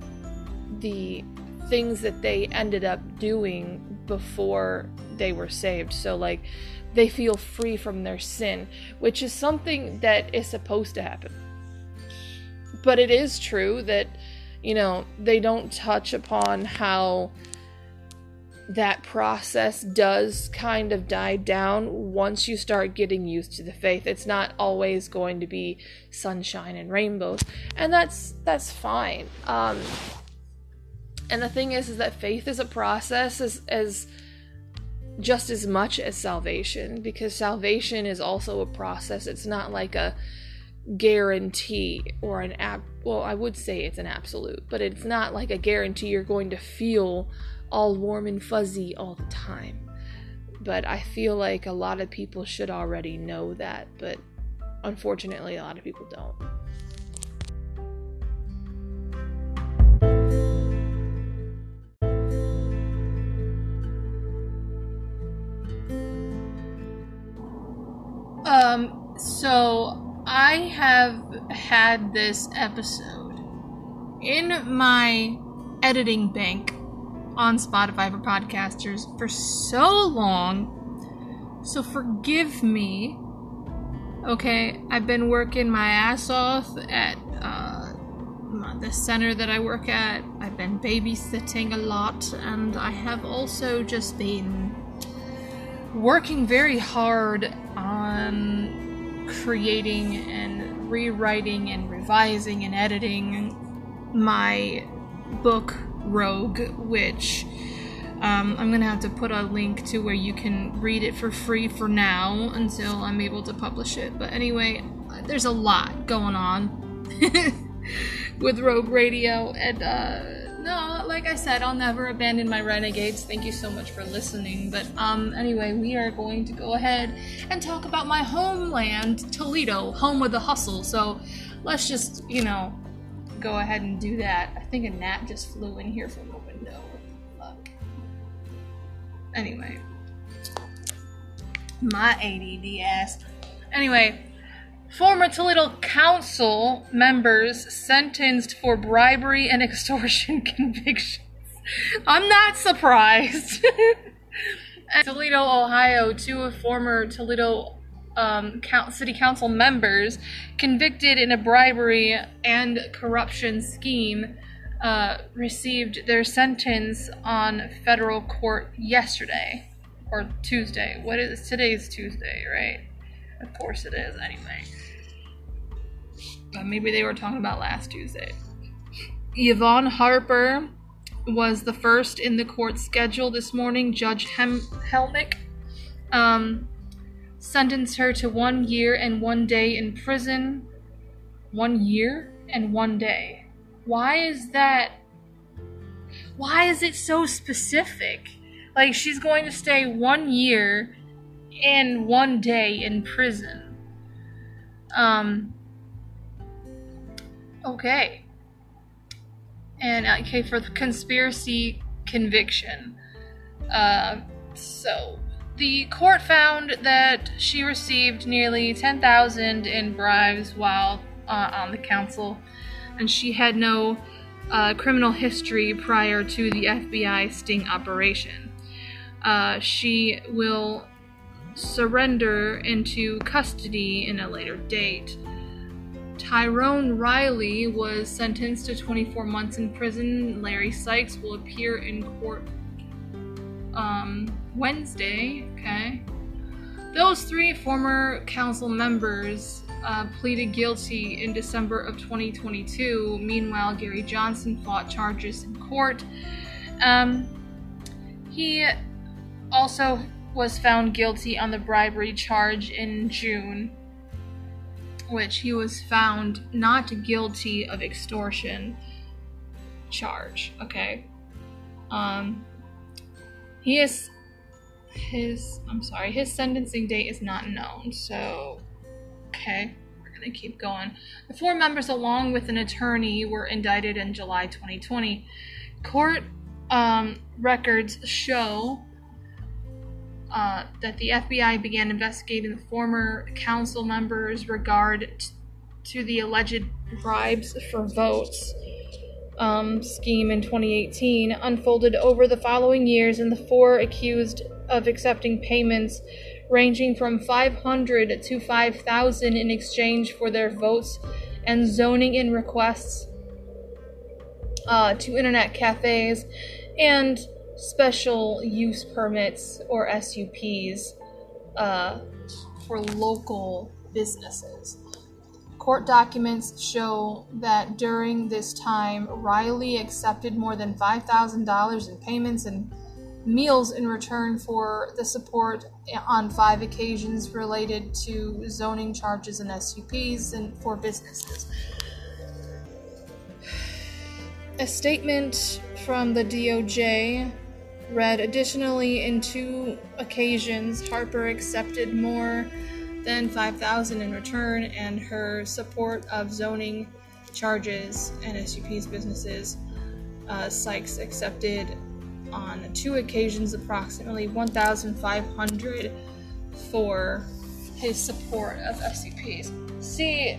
A: the things that they ended up doing before they were saved. So, like, they feel free from their sin, which is something that is supposed to happen. But it is true that, you know, they don't touch upon how that process does kind of die down once you start getting used to the faith. It's not always going to be sunshine and rainbows, and that's that's fine. Um, and the thing is, is that faith is a process as as just as much as salvation, because salvation is also a process. It's not like a guarantee or an app. Well, I would say it's an absolute, but it's not like a guarantee you're going to feel all warm and fuzzy all the time. But I feel like a lot of people should already know that, but unfortunately, a lot of people don't. Um, so I have had this episode in my editing bank on Spotify for podcasters for so long. So forgive me. Okay, I've been working my ass off at uh, the center that I work at. I've been babysitting a lot, and I have also just been working very hard on creating and rewriting and revising and editing my book Rogue, which um, I'm gonna have to put a link to where you can read it for free for now until I'm able to publish it. But anyway, there's a lot going on with Rogue Radio, and uh, no, like I said, I'll never abandon my renegades. Thank you so much for listening. But um, anyway, we are going to go ahead and talk about my homeland, Toledo, home of the hustle. So let's just, you know, go ahead and do that. I think a gnat just flew in here from the window. Look. Anyway. My ADD ass. Anyway, former Toledo Council members sentenced for bribery and extortion convictions. I'm not surprised. Toledo, Ohio, two former Toledo um, city council members convicted in a bribery and corruption scheme uh, received their sentence on federal court yesterday or Tuesday. What is today's Tuesday, right? Of course it is. Anyway, but maybe they were talking about last Tuesday. Yvonne Harper was the first in the court schedule this morning. Judge Hem- Helmick um, sentenced her to one year and one day in prison. One year and one day. Why is that? Why is it so specific? Like, she's going to stay one year and one day in prison. Um. Okay. And, uh, okay, for the conspiracy conviction. Uh, so the court found that she received nearly 10,000 in bribes while uh, on the council, and she had no uh, criminal history prior to the FBI sting operation. Uh, she will surrender into custody in a later date. Tyrone Riley was sentenced to 24 months in prison. Larry Sykes will appear in court um, Wednesday, okay? Those three former council members uh, pleaded guilty in December of 2022. Meanwhile, Gary Johnson fought charges in court. Um, he also was found guilty on the bribery charge in June, which he was found not guilty of extortion charge. Okay. Um, he is his I'm sorry, his sentencing date is not known. So okay, we're to keep going. The four members along with an attorney were indicted in July 2020. Court um, records show uh, that the FBI began investigating the former council members' regard t- to the alleged bribes for votes. Um, scheme in 2018 unfolded over the following years, and the four accused of accepting payments ranging from 500 to 5,000 in exchange for their votes and zoning in requests uh, to internet cafes and special use permits or SUPs uh, for local businesses. Court documents show that during this time, Riley accepted more than $5,000 in payments and meals in return for the support on five occasions related to zoning charges and SUPs and for businesses. A statement from the DOJ read additionally in two occasions Harper accepted more than 5000 in return and her support of zoning charges and SUP's businesses. Uh, Sykes accepted on two occasions approximately 1500 for his support of SUPs. See,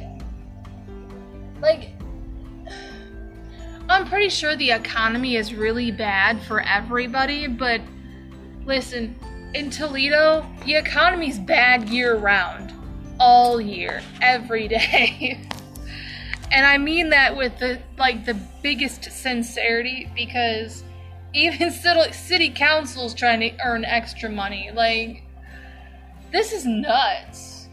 A: like, I'm pretty sure the economy is really bad for everybody, but listen, in Toledo, the economy's bad year round. All year, every day. and I mean that with the like the biggest sincerity because even city council's trying to earn extra money. Like this is nuts.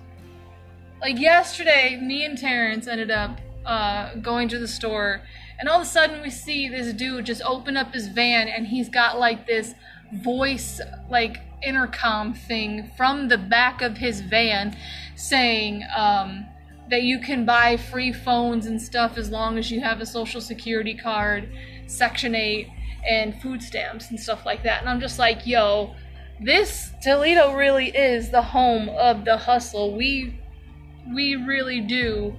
A: Like yesterday, me and Terrence ended up uh, going to the store, and all of a sudden we see this dude just open up his van, and he's got like this voice, like intercom thing from the back of his van, saying um, that you can buy free phones and stuff as long as you have a social security card, Section Eight, and food stamps and stuff like that. And I'm just like, yo this Toledo really is the home of the hustle. We we really do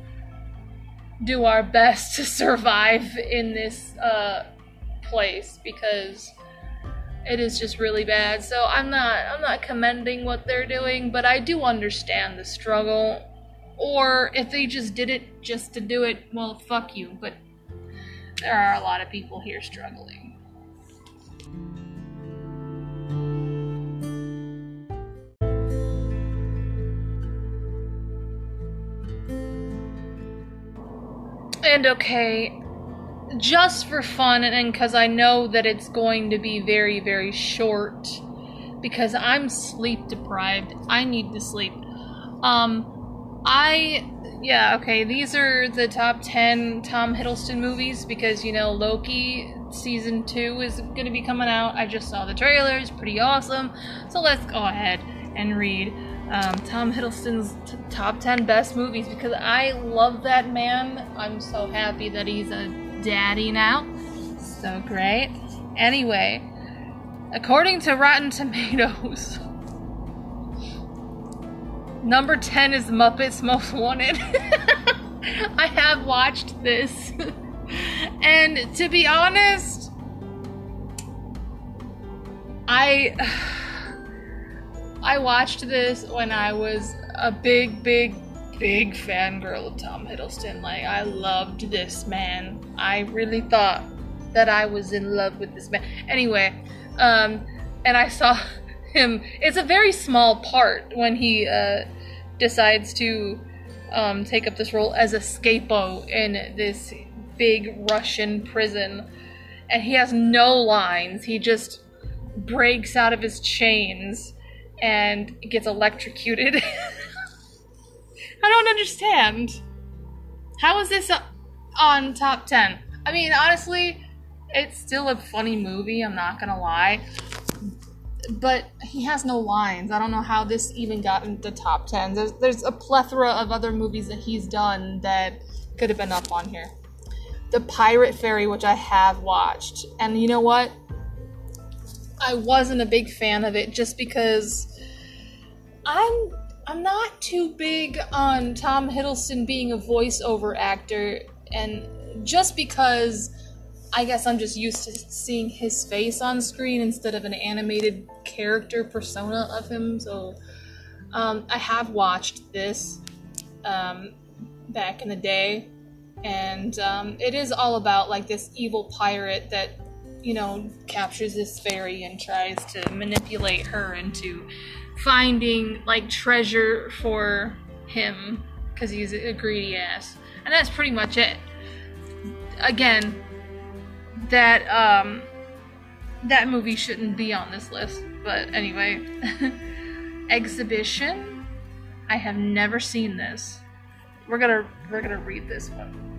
A: do our best to survive in this uh, place because it is just really bad. So I'm not I'm not commending what they're doing, but I do understand the struggle. Or if they just did it just to do it, well, fuck you. But there are a lot of people here struggling. And okay, just for fun and because I know that it's going to be very, very short because I'm sleep deprived. I need to sleep. Um, I, yeah, okay, these are the top 10 Tom Hiddleston movies because, you know, Loki season 2 is going to be coming out. I just saw the trailers, pretty awesome. So let's go ahead and read um, Tom Hiddleston's top 10 best movies because I love that man. I'm so happy that he's a daddy now. So great. Anyway, according to Rotten Tomatoes, number 10 is Muppets Most Wanted. I have watched this. and to be honest, I. I watched this when I was a big, big, big fangirl of Tom Hiddleston. Like, I loved this man. I really thought that I was in love with this man. Anyway, um, and I saw him. It's a very small part when he uh, decides to um, take up this role as a scapegoat in this big Russian prison. And he has no lines. He just breaks out of his chains and gets electrocuted. I don't understand. How is this uh, on top 10? I mean, honestly, it's still a funny movie, I'm not gonna lie. But he has no lines. I don't know how this even got into top 10. There's, there's a plethora of other movies that he's done that could have been up on here. The Pirate Fairy, which I have watched. And you know what? I wasn't a big fan of it just because I'm I'm not too big on Tom Hiddleston being a voiceover actor and just because I guess I'm just used to seeing his face on screen instead of an animated character persona of him. So um, I have watched this um, back in the day, and um, it is all about like this evil pirate that you know captures this fairy and tries to manipulate her into finding like treasure for him because he's a greedy ass, and that's pretty much it. Again, that um, that movie shouldn't be on this list, but anyway, exhibition. I have never seen this. We're gonna we're gonna read this one.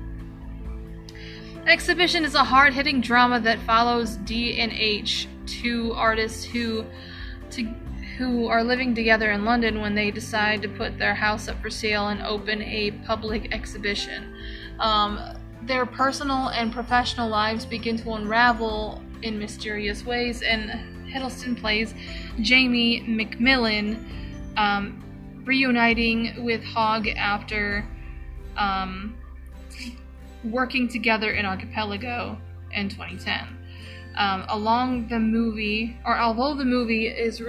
A: Exhibition is a hard-hitting drama that follows D and H, two artists who, to, who are living together in London when they decide to put their house up for sale and open a public exhibition. Um, their personal and professional lives begin to unravel in mysterious ways, and Hiddleston plays Jamie McMillan, um, reuniting with Hogg after um, working together in Archipelago in 2010. Um, along the movie, or although the movie is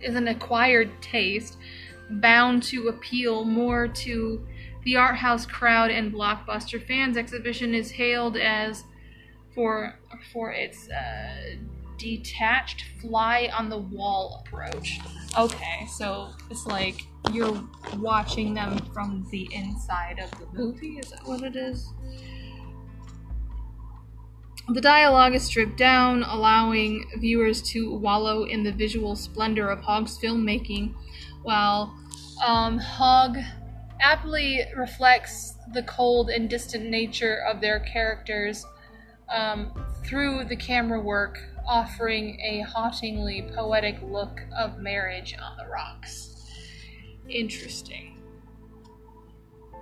A: is an acquired taste, bound to appeal more to the art house crowd and blockbuster fans. Exhibition is hailed as for for its uh, detached fly on the wall approach. Okay, so it's like you're watching them from the inside of the movie. Is that what it is? The dialogue is stripped down, allowing viewers to wallow in the visual splendor of Hogg's filmmaking, while um, Hogg aptly reflects the cold and distant nature of their characters um, through the camera work, offering a hauntingly poetic look of marriage on the rocks. Interesting.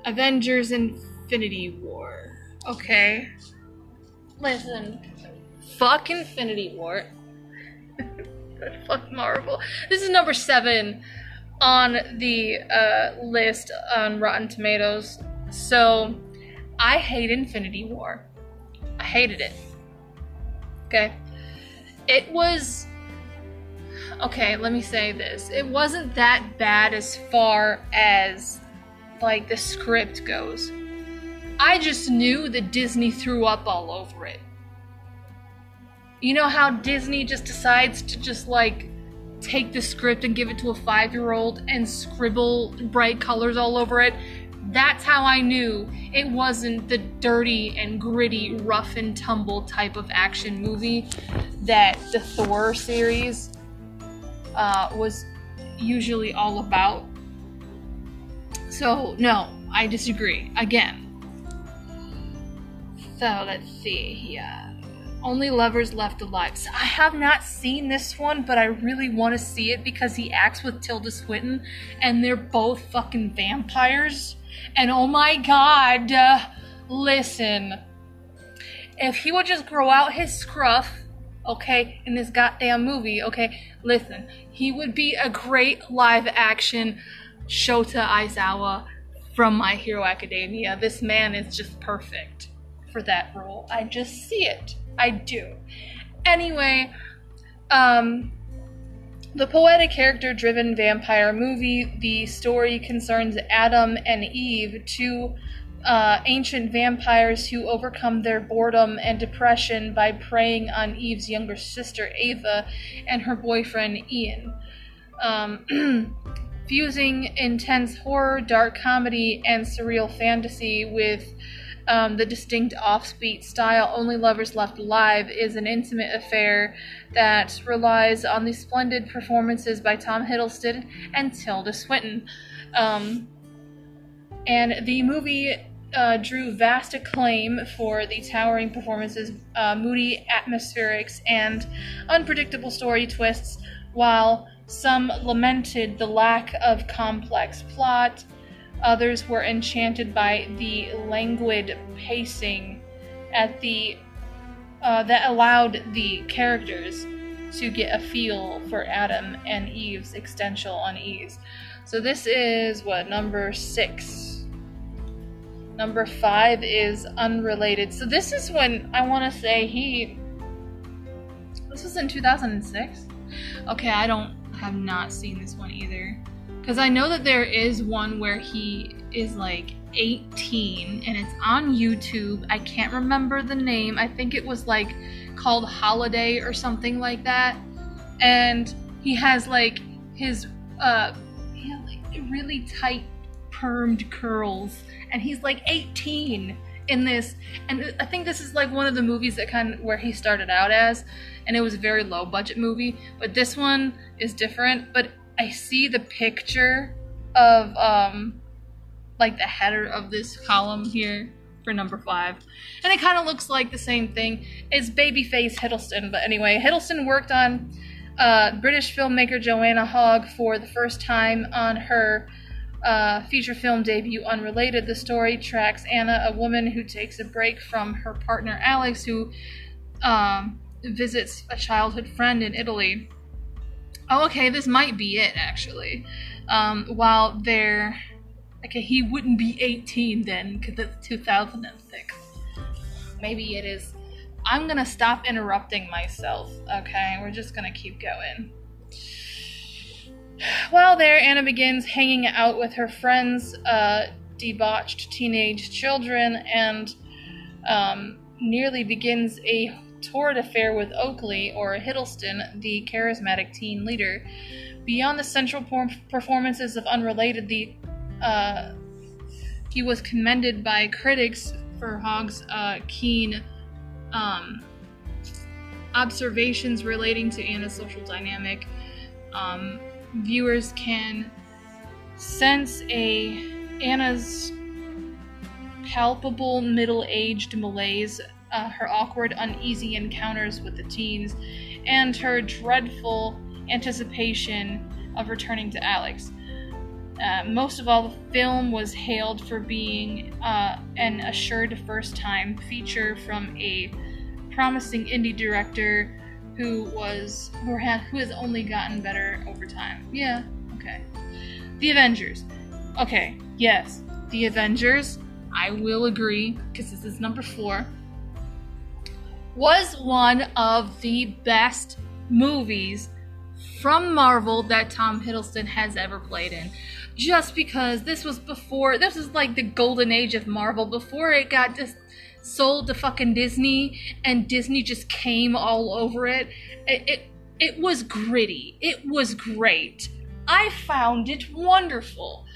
A: Avengers Infinity War. Okay. Listen, fuck Infinity War. fuck Marvel. This is number seven on the uh, list on Rotten Tomatoes. So, I hate Infinity War. I hated it. Okay. It was. Okay, let me say this. It wasn't that bad as far as, like, the script goes. I just knew that Disney threw up all over it. You know how Disney just decides to just like take the script and give it to a five year old and scribble bright colors all over it? That's how I knew it wasn't the dirty and gritty, rough and tumble type of action movie that the Thor series uh, was usually all about. So, no, I disagree. Again, so let's see here. Only lovers left alive. So I have not seen this one, but I really want to see it because he acts with Tilda Swinton, and they're both fucking vampires. And oh my god, uh, listen. If he would just grow out his scruff, okay, in this goddamn movie, okay, listen, he would be a great live action Shota Aizawa from My Hero Academia. This man is just perfect for that role. I just see it. I do. Anyway, um, the poetic character driven vampire movie, the story concerns Adam and Eve, two uh, ancient vampires who overcome their boredom and depression by preying on Eve's younger sister Ava and her boyfriend Ian. Um, fusing intense horror, dark comedy, and surreal fantasy with um, the distinct offbeat style Only Lovers Left Alive is an intimate affair that relies on the splendid performances by Tom Hiddleston and Tilda Swinton. Um, and the movie uh, drew vast acclaim for the towering performances, uh, moody atmospherics, and unpredictable story twists, while some lamented the lack of complex plot Others were enchanted by the languid pacing at the uh, that allowed the characters to get a feel for Adam and Eve's existential unease. So this is what number six. Number five is unrelated. So this is when I want to say he. This was in 2006. Okay, I don't have not seen this one either. Because I know that there is one where he is like 18 and it's on YouTube. I can't remember the name. I think it was like called Holiday or something like that. And he has like his uh like really tight permed curls and he's like 18 in this and I think this is like one of the movies that kind of where he started out as and it was a very low budget movie, but this one is different, but I see the picture of um like the header of this column here for number five. And it kind of looks like the same thing. It's babyface Hiddleston, but anyway, Hiddleston worked on uh, British filmmaker Joanna Hogg for the first time on her uh, feature film debut, Unrelated. The story tracks Anna, a woman who takes a break from her partner Alex, who um, visits a childhood friend in Italy. Oh, okay, this might be it actually. Um, while they're okay, he wouldn't be 18 then because it's 2006. Maybe it is. I'm gonna stop interrupting myself. Okay, we're just gonna keep going. While there, Anna begins hanging out with her friends, uh, debauched teenage children, and um, nearly begins a torrid affair with Oakley, or Hiddleston, the charismatic teen leader. Beyond the central performances of Unrelated, the uh, he was commended by critics for Hogg's uh, keen um, observations relating to Anna's social dynamic. Um, viewers can sense a Anna's palpable middle-aged malaise, uh, her awkward, uneasy encounters with the teens, and her dreadful anticipation of returning to Alex. Uh, most of all, the film was hailed for being uh, an assured first time feature from a promising indie director who was who, had, who has only gotten better over time. Yeah, okay. The Avengers. Okay, yes, The Avengers, I will agree, because this is number four, was one of the best movies from Marvel that Tom Hiddleston has ever played in just because this was before this was like the golden age of Marvel before it got just sold to fucking Disney and Disney just came all over it. It it, it was gritty. It was great. I found it wonderful.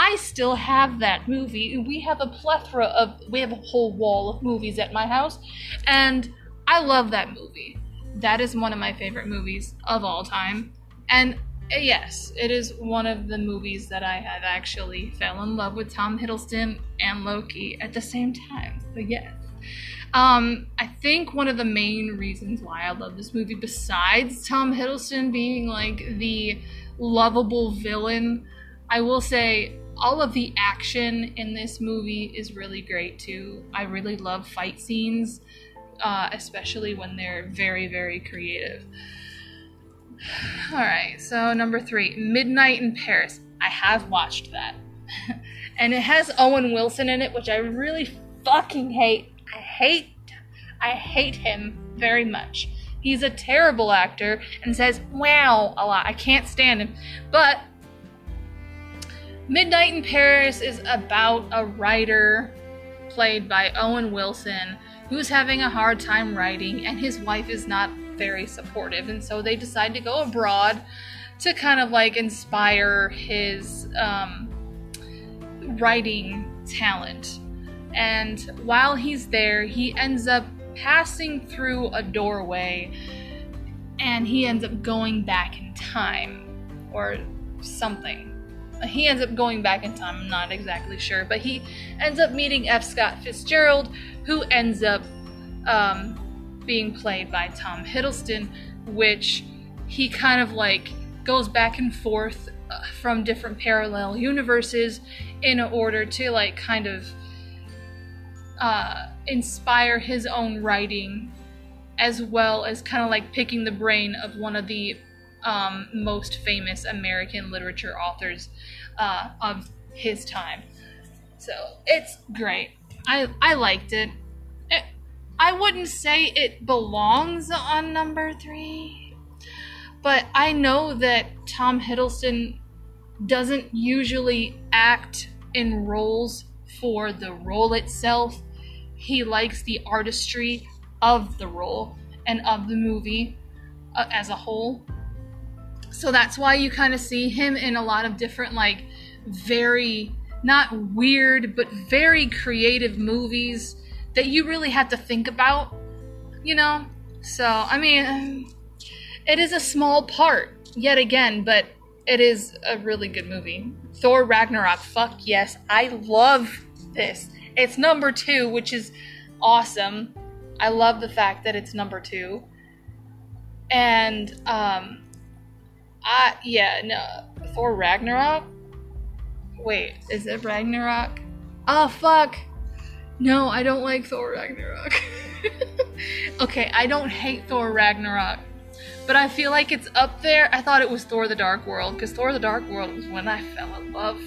A: I still have that movie. We have a plethora of we have a whole wall of movies at my house and I love that movie. That is one of my favorite movies of all time. And uh, yes, it is one of the movies that I have actually fell in love with Tom Hiddleston and Loki at the same time. So yes. Um, I think one of the main reasons why I love this movie, besides Tom Hiddleston being like the lovable villain, I will say all of the action in this movie is really great too. I really love fight scenes, uh, especially when they're very, very creative. All right, so number three, Midnight in Paris. I have watched that. and it has Owen Wilson in it, which I really fucking hate. I hate, I hate him very much. He's a terrible actor and says wow a lot. I can't stand him. But Midnight in Paris is about a writer played by Owen Wilson who's having a hard time writing, and his wife is not very supportive. And so they decide to go abroad to kind of like inspire his um, writing talent. And while he's there, he ends up passing through a doorway and he ends up going back in time or something. He ends up going back in time, I'm not exactly sure, but he ends up meeting F. Scott Fitzgerald, who ends up um, being played by Tom Hiddleston, which he kind of like goes back and forth uh, from different parallel universes in order to like kind of uh, inspire his own writing as well as kind of like picking the brain of one of the um, most famous American literature authors uh, of his time. So it's great. I I liked it. I wouldn't say it belongs on number three, but I know that Tom Hiddleston doesn't usually act in roles for the role itself. He likes the artistry of the role and of the movie uh, as a whole. So that's why you kind of see him in a lot of different, like, very, not weird, but very creative movies that you really have to think about, you know? So, I mean, it is a small part, yet again, but it is a really good movie. Thor Ragnarok, fuck yes. I love this. It's number two, which is awesome. I love the fact that it's number two. And, um, I, yeah, no, Thor Ragnarok? Wait, is it Ragnarok? Oh, fuck. No, I don't like Thor Ragnarok. okay, I don't hate Thor Ragnarok, but I feel like it's up there. I thought it was Thor the Dark World, because Thor the Dark World was when I fell in love.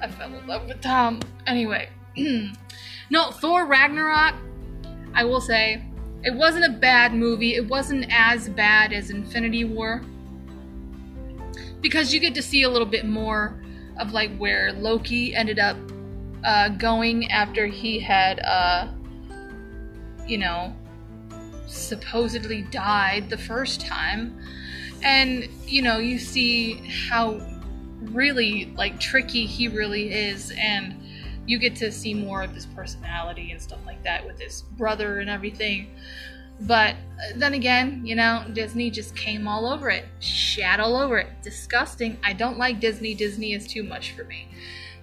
A: I fell in love with Tom. Anyway, no, Thor Ragnarok, I will say, it wasn't a bad movie. It wasn't as bad as Infinity War. Because you get to see a little bit more of like where Loki ended up uh, going after he had, uh, you know, supposedly died the first time. And, you know, you see how really like tricky he really is and you get to see more of his personality and stuff like that with his brother and everything. But uh, then again, you know, Disney just came all over it, shat all over it. Disgusting. I don't like Disney. Disney is too much for me.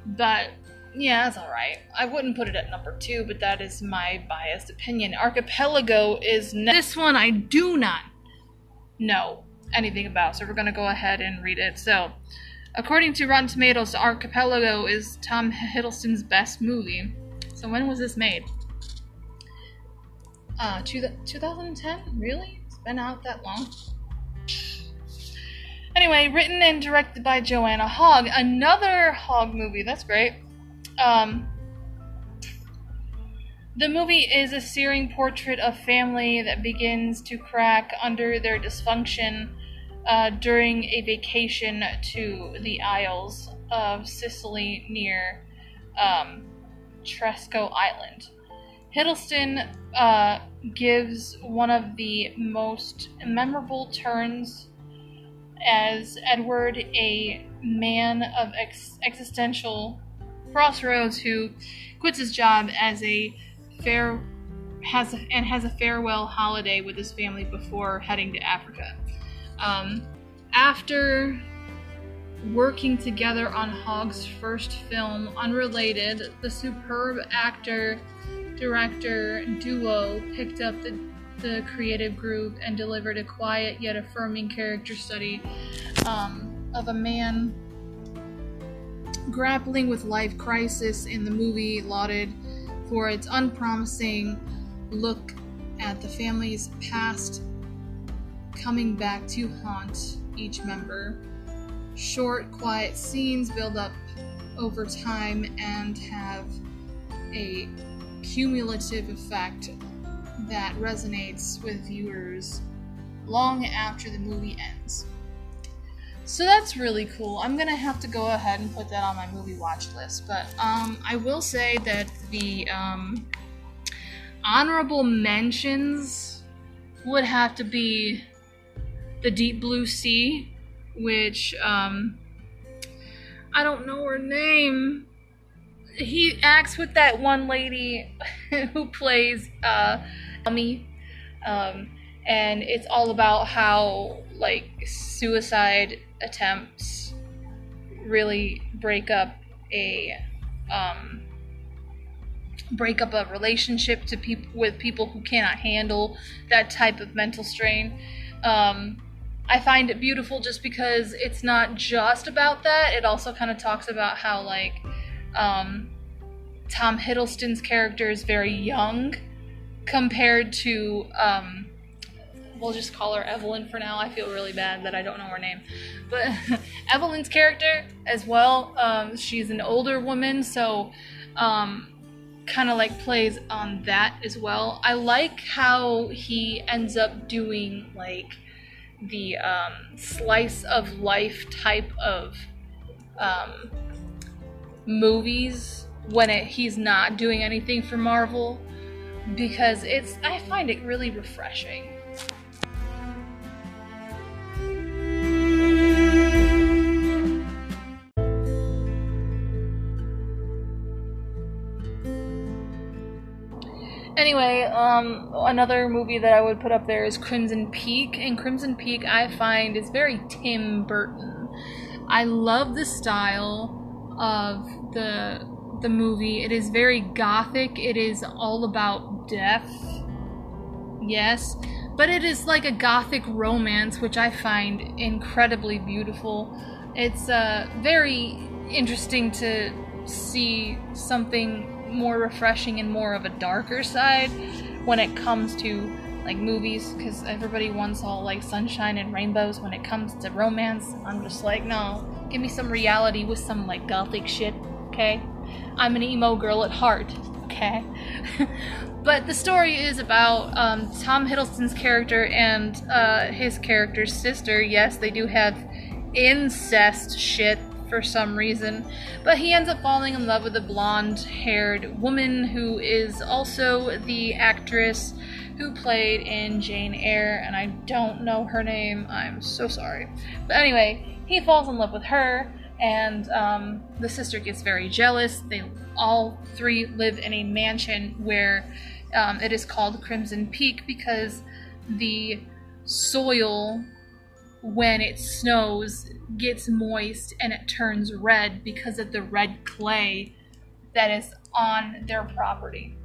A: But yeah, that's alright. I wouldn't put it at number two, but that is my biased opinion. Archipelago is ne- this one I do not know anything about, so we're gonna go ahead and read it. So, according to Rotten Tomatoes, Archipelago is Tom Hiddleston's best movie. So when was this made? Uh, two, 2010? Really? It's been out that long? Anyway, written and directed by Joanna Hogg. Another Hogg movie. That's great. Um, the movie is a searing portrait of family that begins to crack under their dysfunction uh, during a vacation to the Isles of Sicily near um, Tresco Island. Hiddleston uh, gives one of the most memorable turns as Edward, a man of ex- existential crossroads, who quits his job as a fair has a, and has a farewell holiday with his family before heading to Africa. Um, after working together on Hogg's first film, Unrelated, the superb actor director duo picked up the, the creative groove and delivered a quiet yet affirming character study um, of a man grappling with life crisis in the movie lauded for its unpromising look at the family's past coming back to haunt each member. Short, quiet scenes build up over time and have a cumulative effect that resonates with viewers long after the movie ends. So that's really cool. I'm gonna have to go ahead and put that on my movie watch list. But um, I will say that the um, honorable mentions would have to be the Deep Blue Sea, which um, I don't know her name. He acts with that one lady who plays uh, Amy, um, and it's all about how like suicide attempts really break up a um, break up a relationship to people with people who cannot handle that type of mental strain. Um, I find it beautiful just because it's not just about that. It also kind of talks about how like um, Tom Hiddleston's character is very young compared to um, we'll just call her Evelyn for now. I feel really bad that I don't know her name. But Evelyn's character as well, um, she's an older woman, so um, kind of like plays on that as well. I like how he ends up doing like the um, slice of life type of um, movies when it, he's not doing anything for Marvel because it's I find it really refreshing. Anyway, um, another movie that I would put up there is Crimson Peak, and Crimson Peak I find is very Tim Burton. I love the style of the the movie. It is very gothic. It is all about death. Yes, but it is like a gothic romance, which I find incredibly beautiful. It's uh, very interesting to see something more refreshing and more of a darker side when it comes to like movies because everybody wants all like sunshine and rainbows when it comes to romance. I'm just like, no, give me some reality with some like gothic shit, okay? I'm an emo girl at heart, okay? but the story is about um, Tom Hiddleston's character and uh, his character's sister. Yes, they do have incest shit for some reason. But he ends up falling in love with a blonde haired woman who is also the actress who played in Jane Eyre, and I don't know her name. I'm so sorry. But anyway, he falls in love with her, and um, the sister gets very jealous. They all three live in a mansion where um, it is called Crimson Peak because the soil when it snows gets moist and it turns red because of the red clay that is on their property.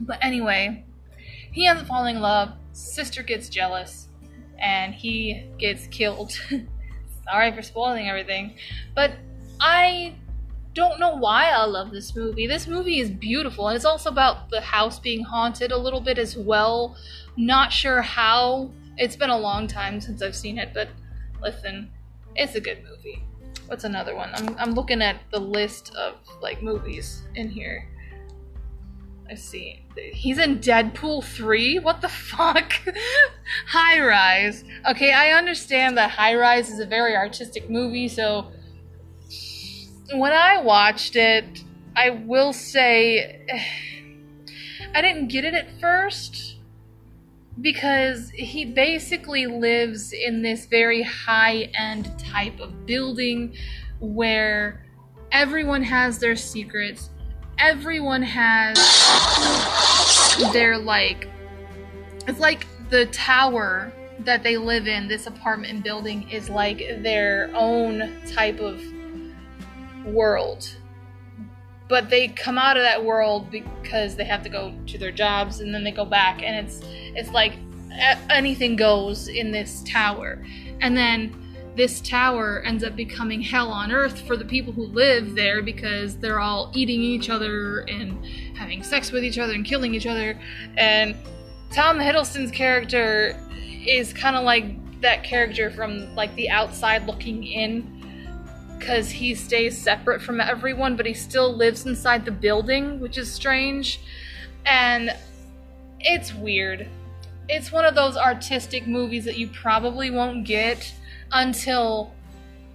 A: But anyway, he ends up falling in love, sister gets jealous, and he gets killed. Sorry for spoiling everything. But I don't know why I love this movie. This movie is beautiful, and it's also about the house being haunted a little bit as well. Not sure how it's been a long time since I've seen it, but listen, it's a good movie. What's another one? I'm, I'm looking at the list of like movies in here. Let's see. He's in Deadpool 3? What the fuck? High Rise. Okay, I understand that High Rise is a very artistic movie, so when I watched it, I will say I didn't get it at first because he basically lives in this very high end type of building where everyone has their secrets, everyone has their like it's like the tower that they live in, this apartment building is like their own type of world but they come out of that world because they have to go to their jobs and then they go back and it's it's like anything goes in this tower. And then this tower ends up becoming hell on earth for the people who live there because they're all eating each other and having sex with each other and killing each other. And tom hiddleston's character is kind of like that character from like the outside looking in because he stays separate from everyone, but he still lives inside the building, which is strange. And it's weird. It's one of those artistic movies that you probably won't get until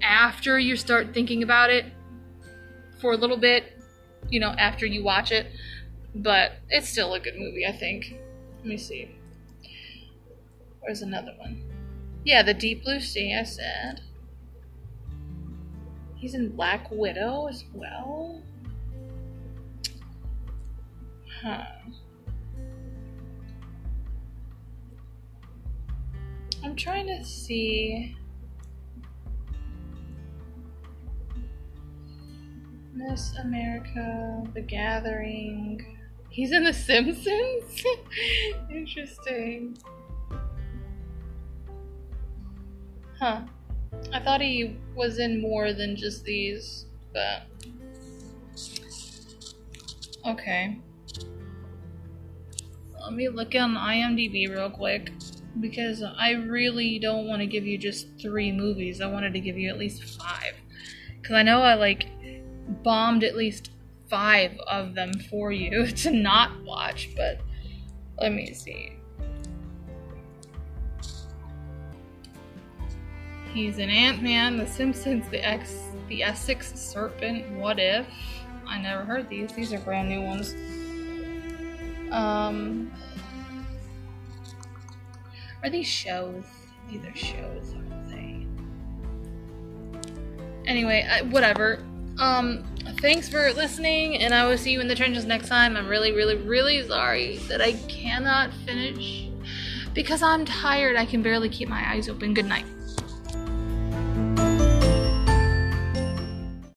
A: after you start thinking about it for a little bit, you know, after you watch it. But it's still a good movie, I think. Let me see. Where's another one? Yeah, The Deep Blue Sea, I said. He's in Black Widow as well? Huh. I'm trying to see. Miss America, The Gathering. He's in The Simpsons? Interesting. Huh. I thought he was in more than just these, but. Okay. Let me look on IMDb real quick because I really don't want to give you just three movies. I wanted to give you at least five. Because I know I like bombed at least five of them for you to not watch, but let me see. He's an Ant-Man, The Simpsons, the X, the Essex Serpent, What If? I never heard these. These are brand new ones. Um, are these shows? These are shows, aren't they? Anyway, I, whatever. Um, thanks for listening, and I will see you in the trenches next time. I'm really, really, really sorry that I cannot finish because I'm tired. I can barely keep my eyes open. Good night.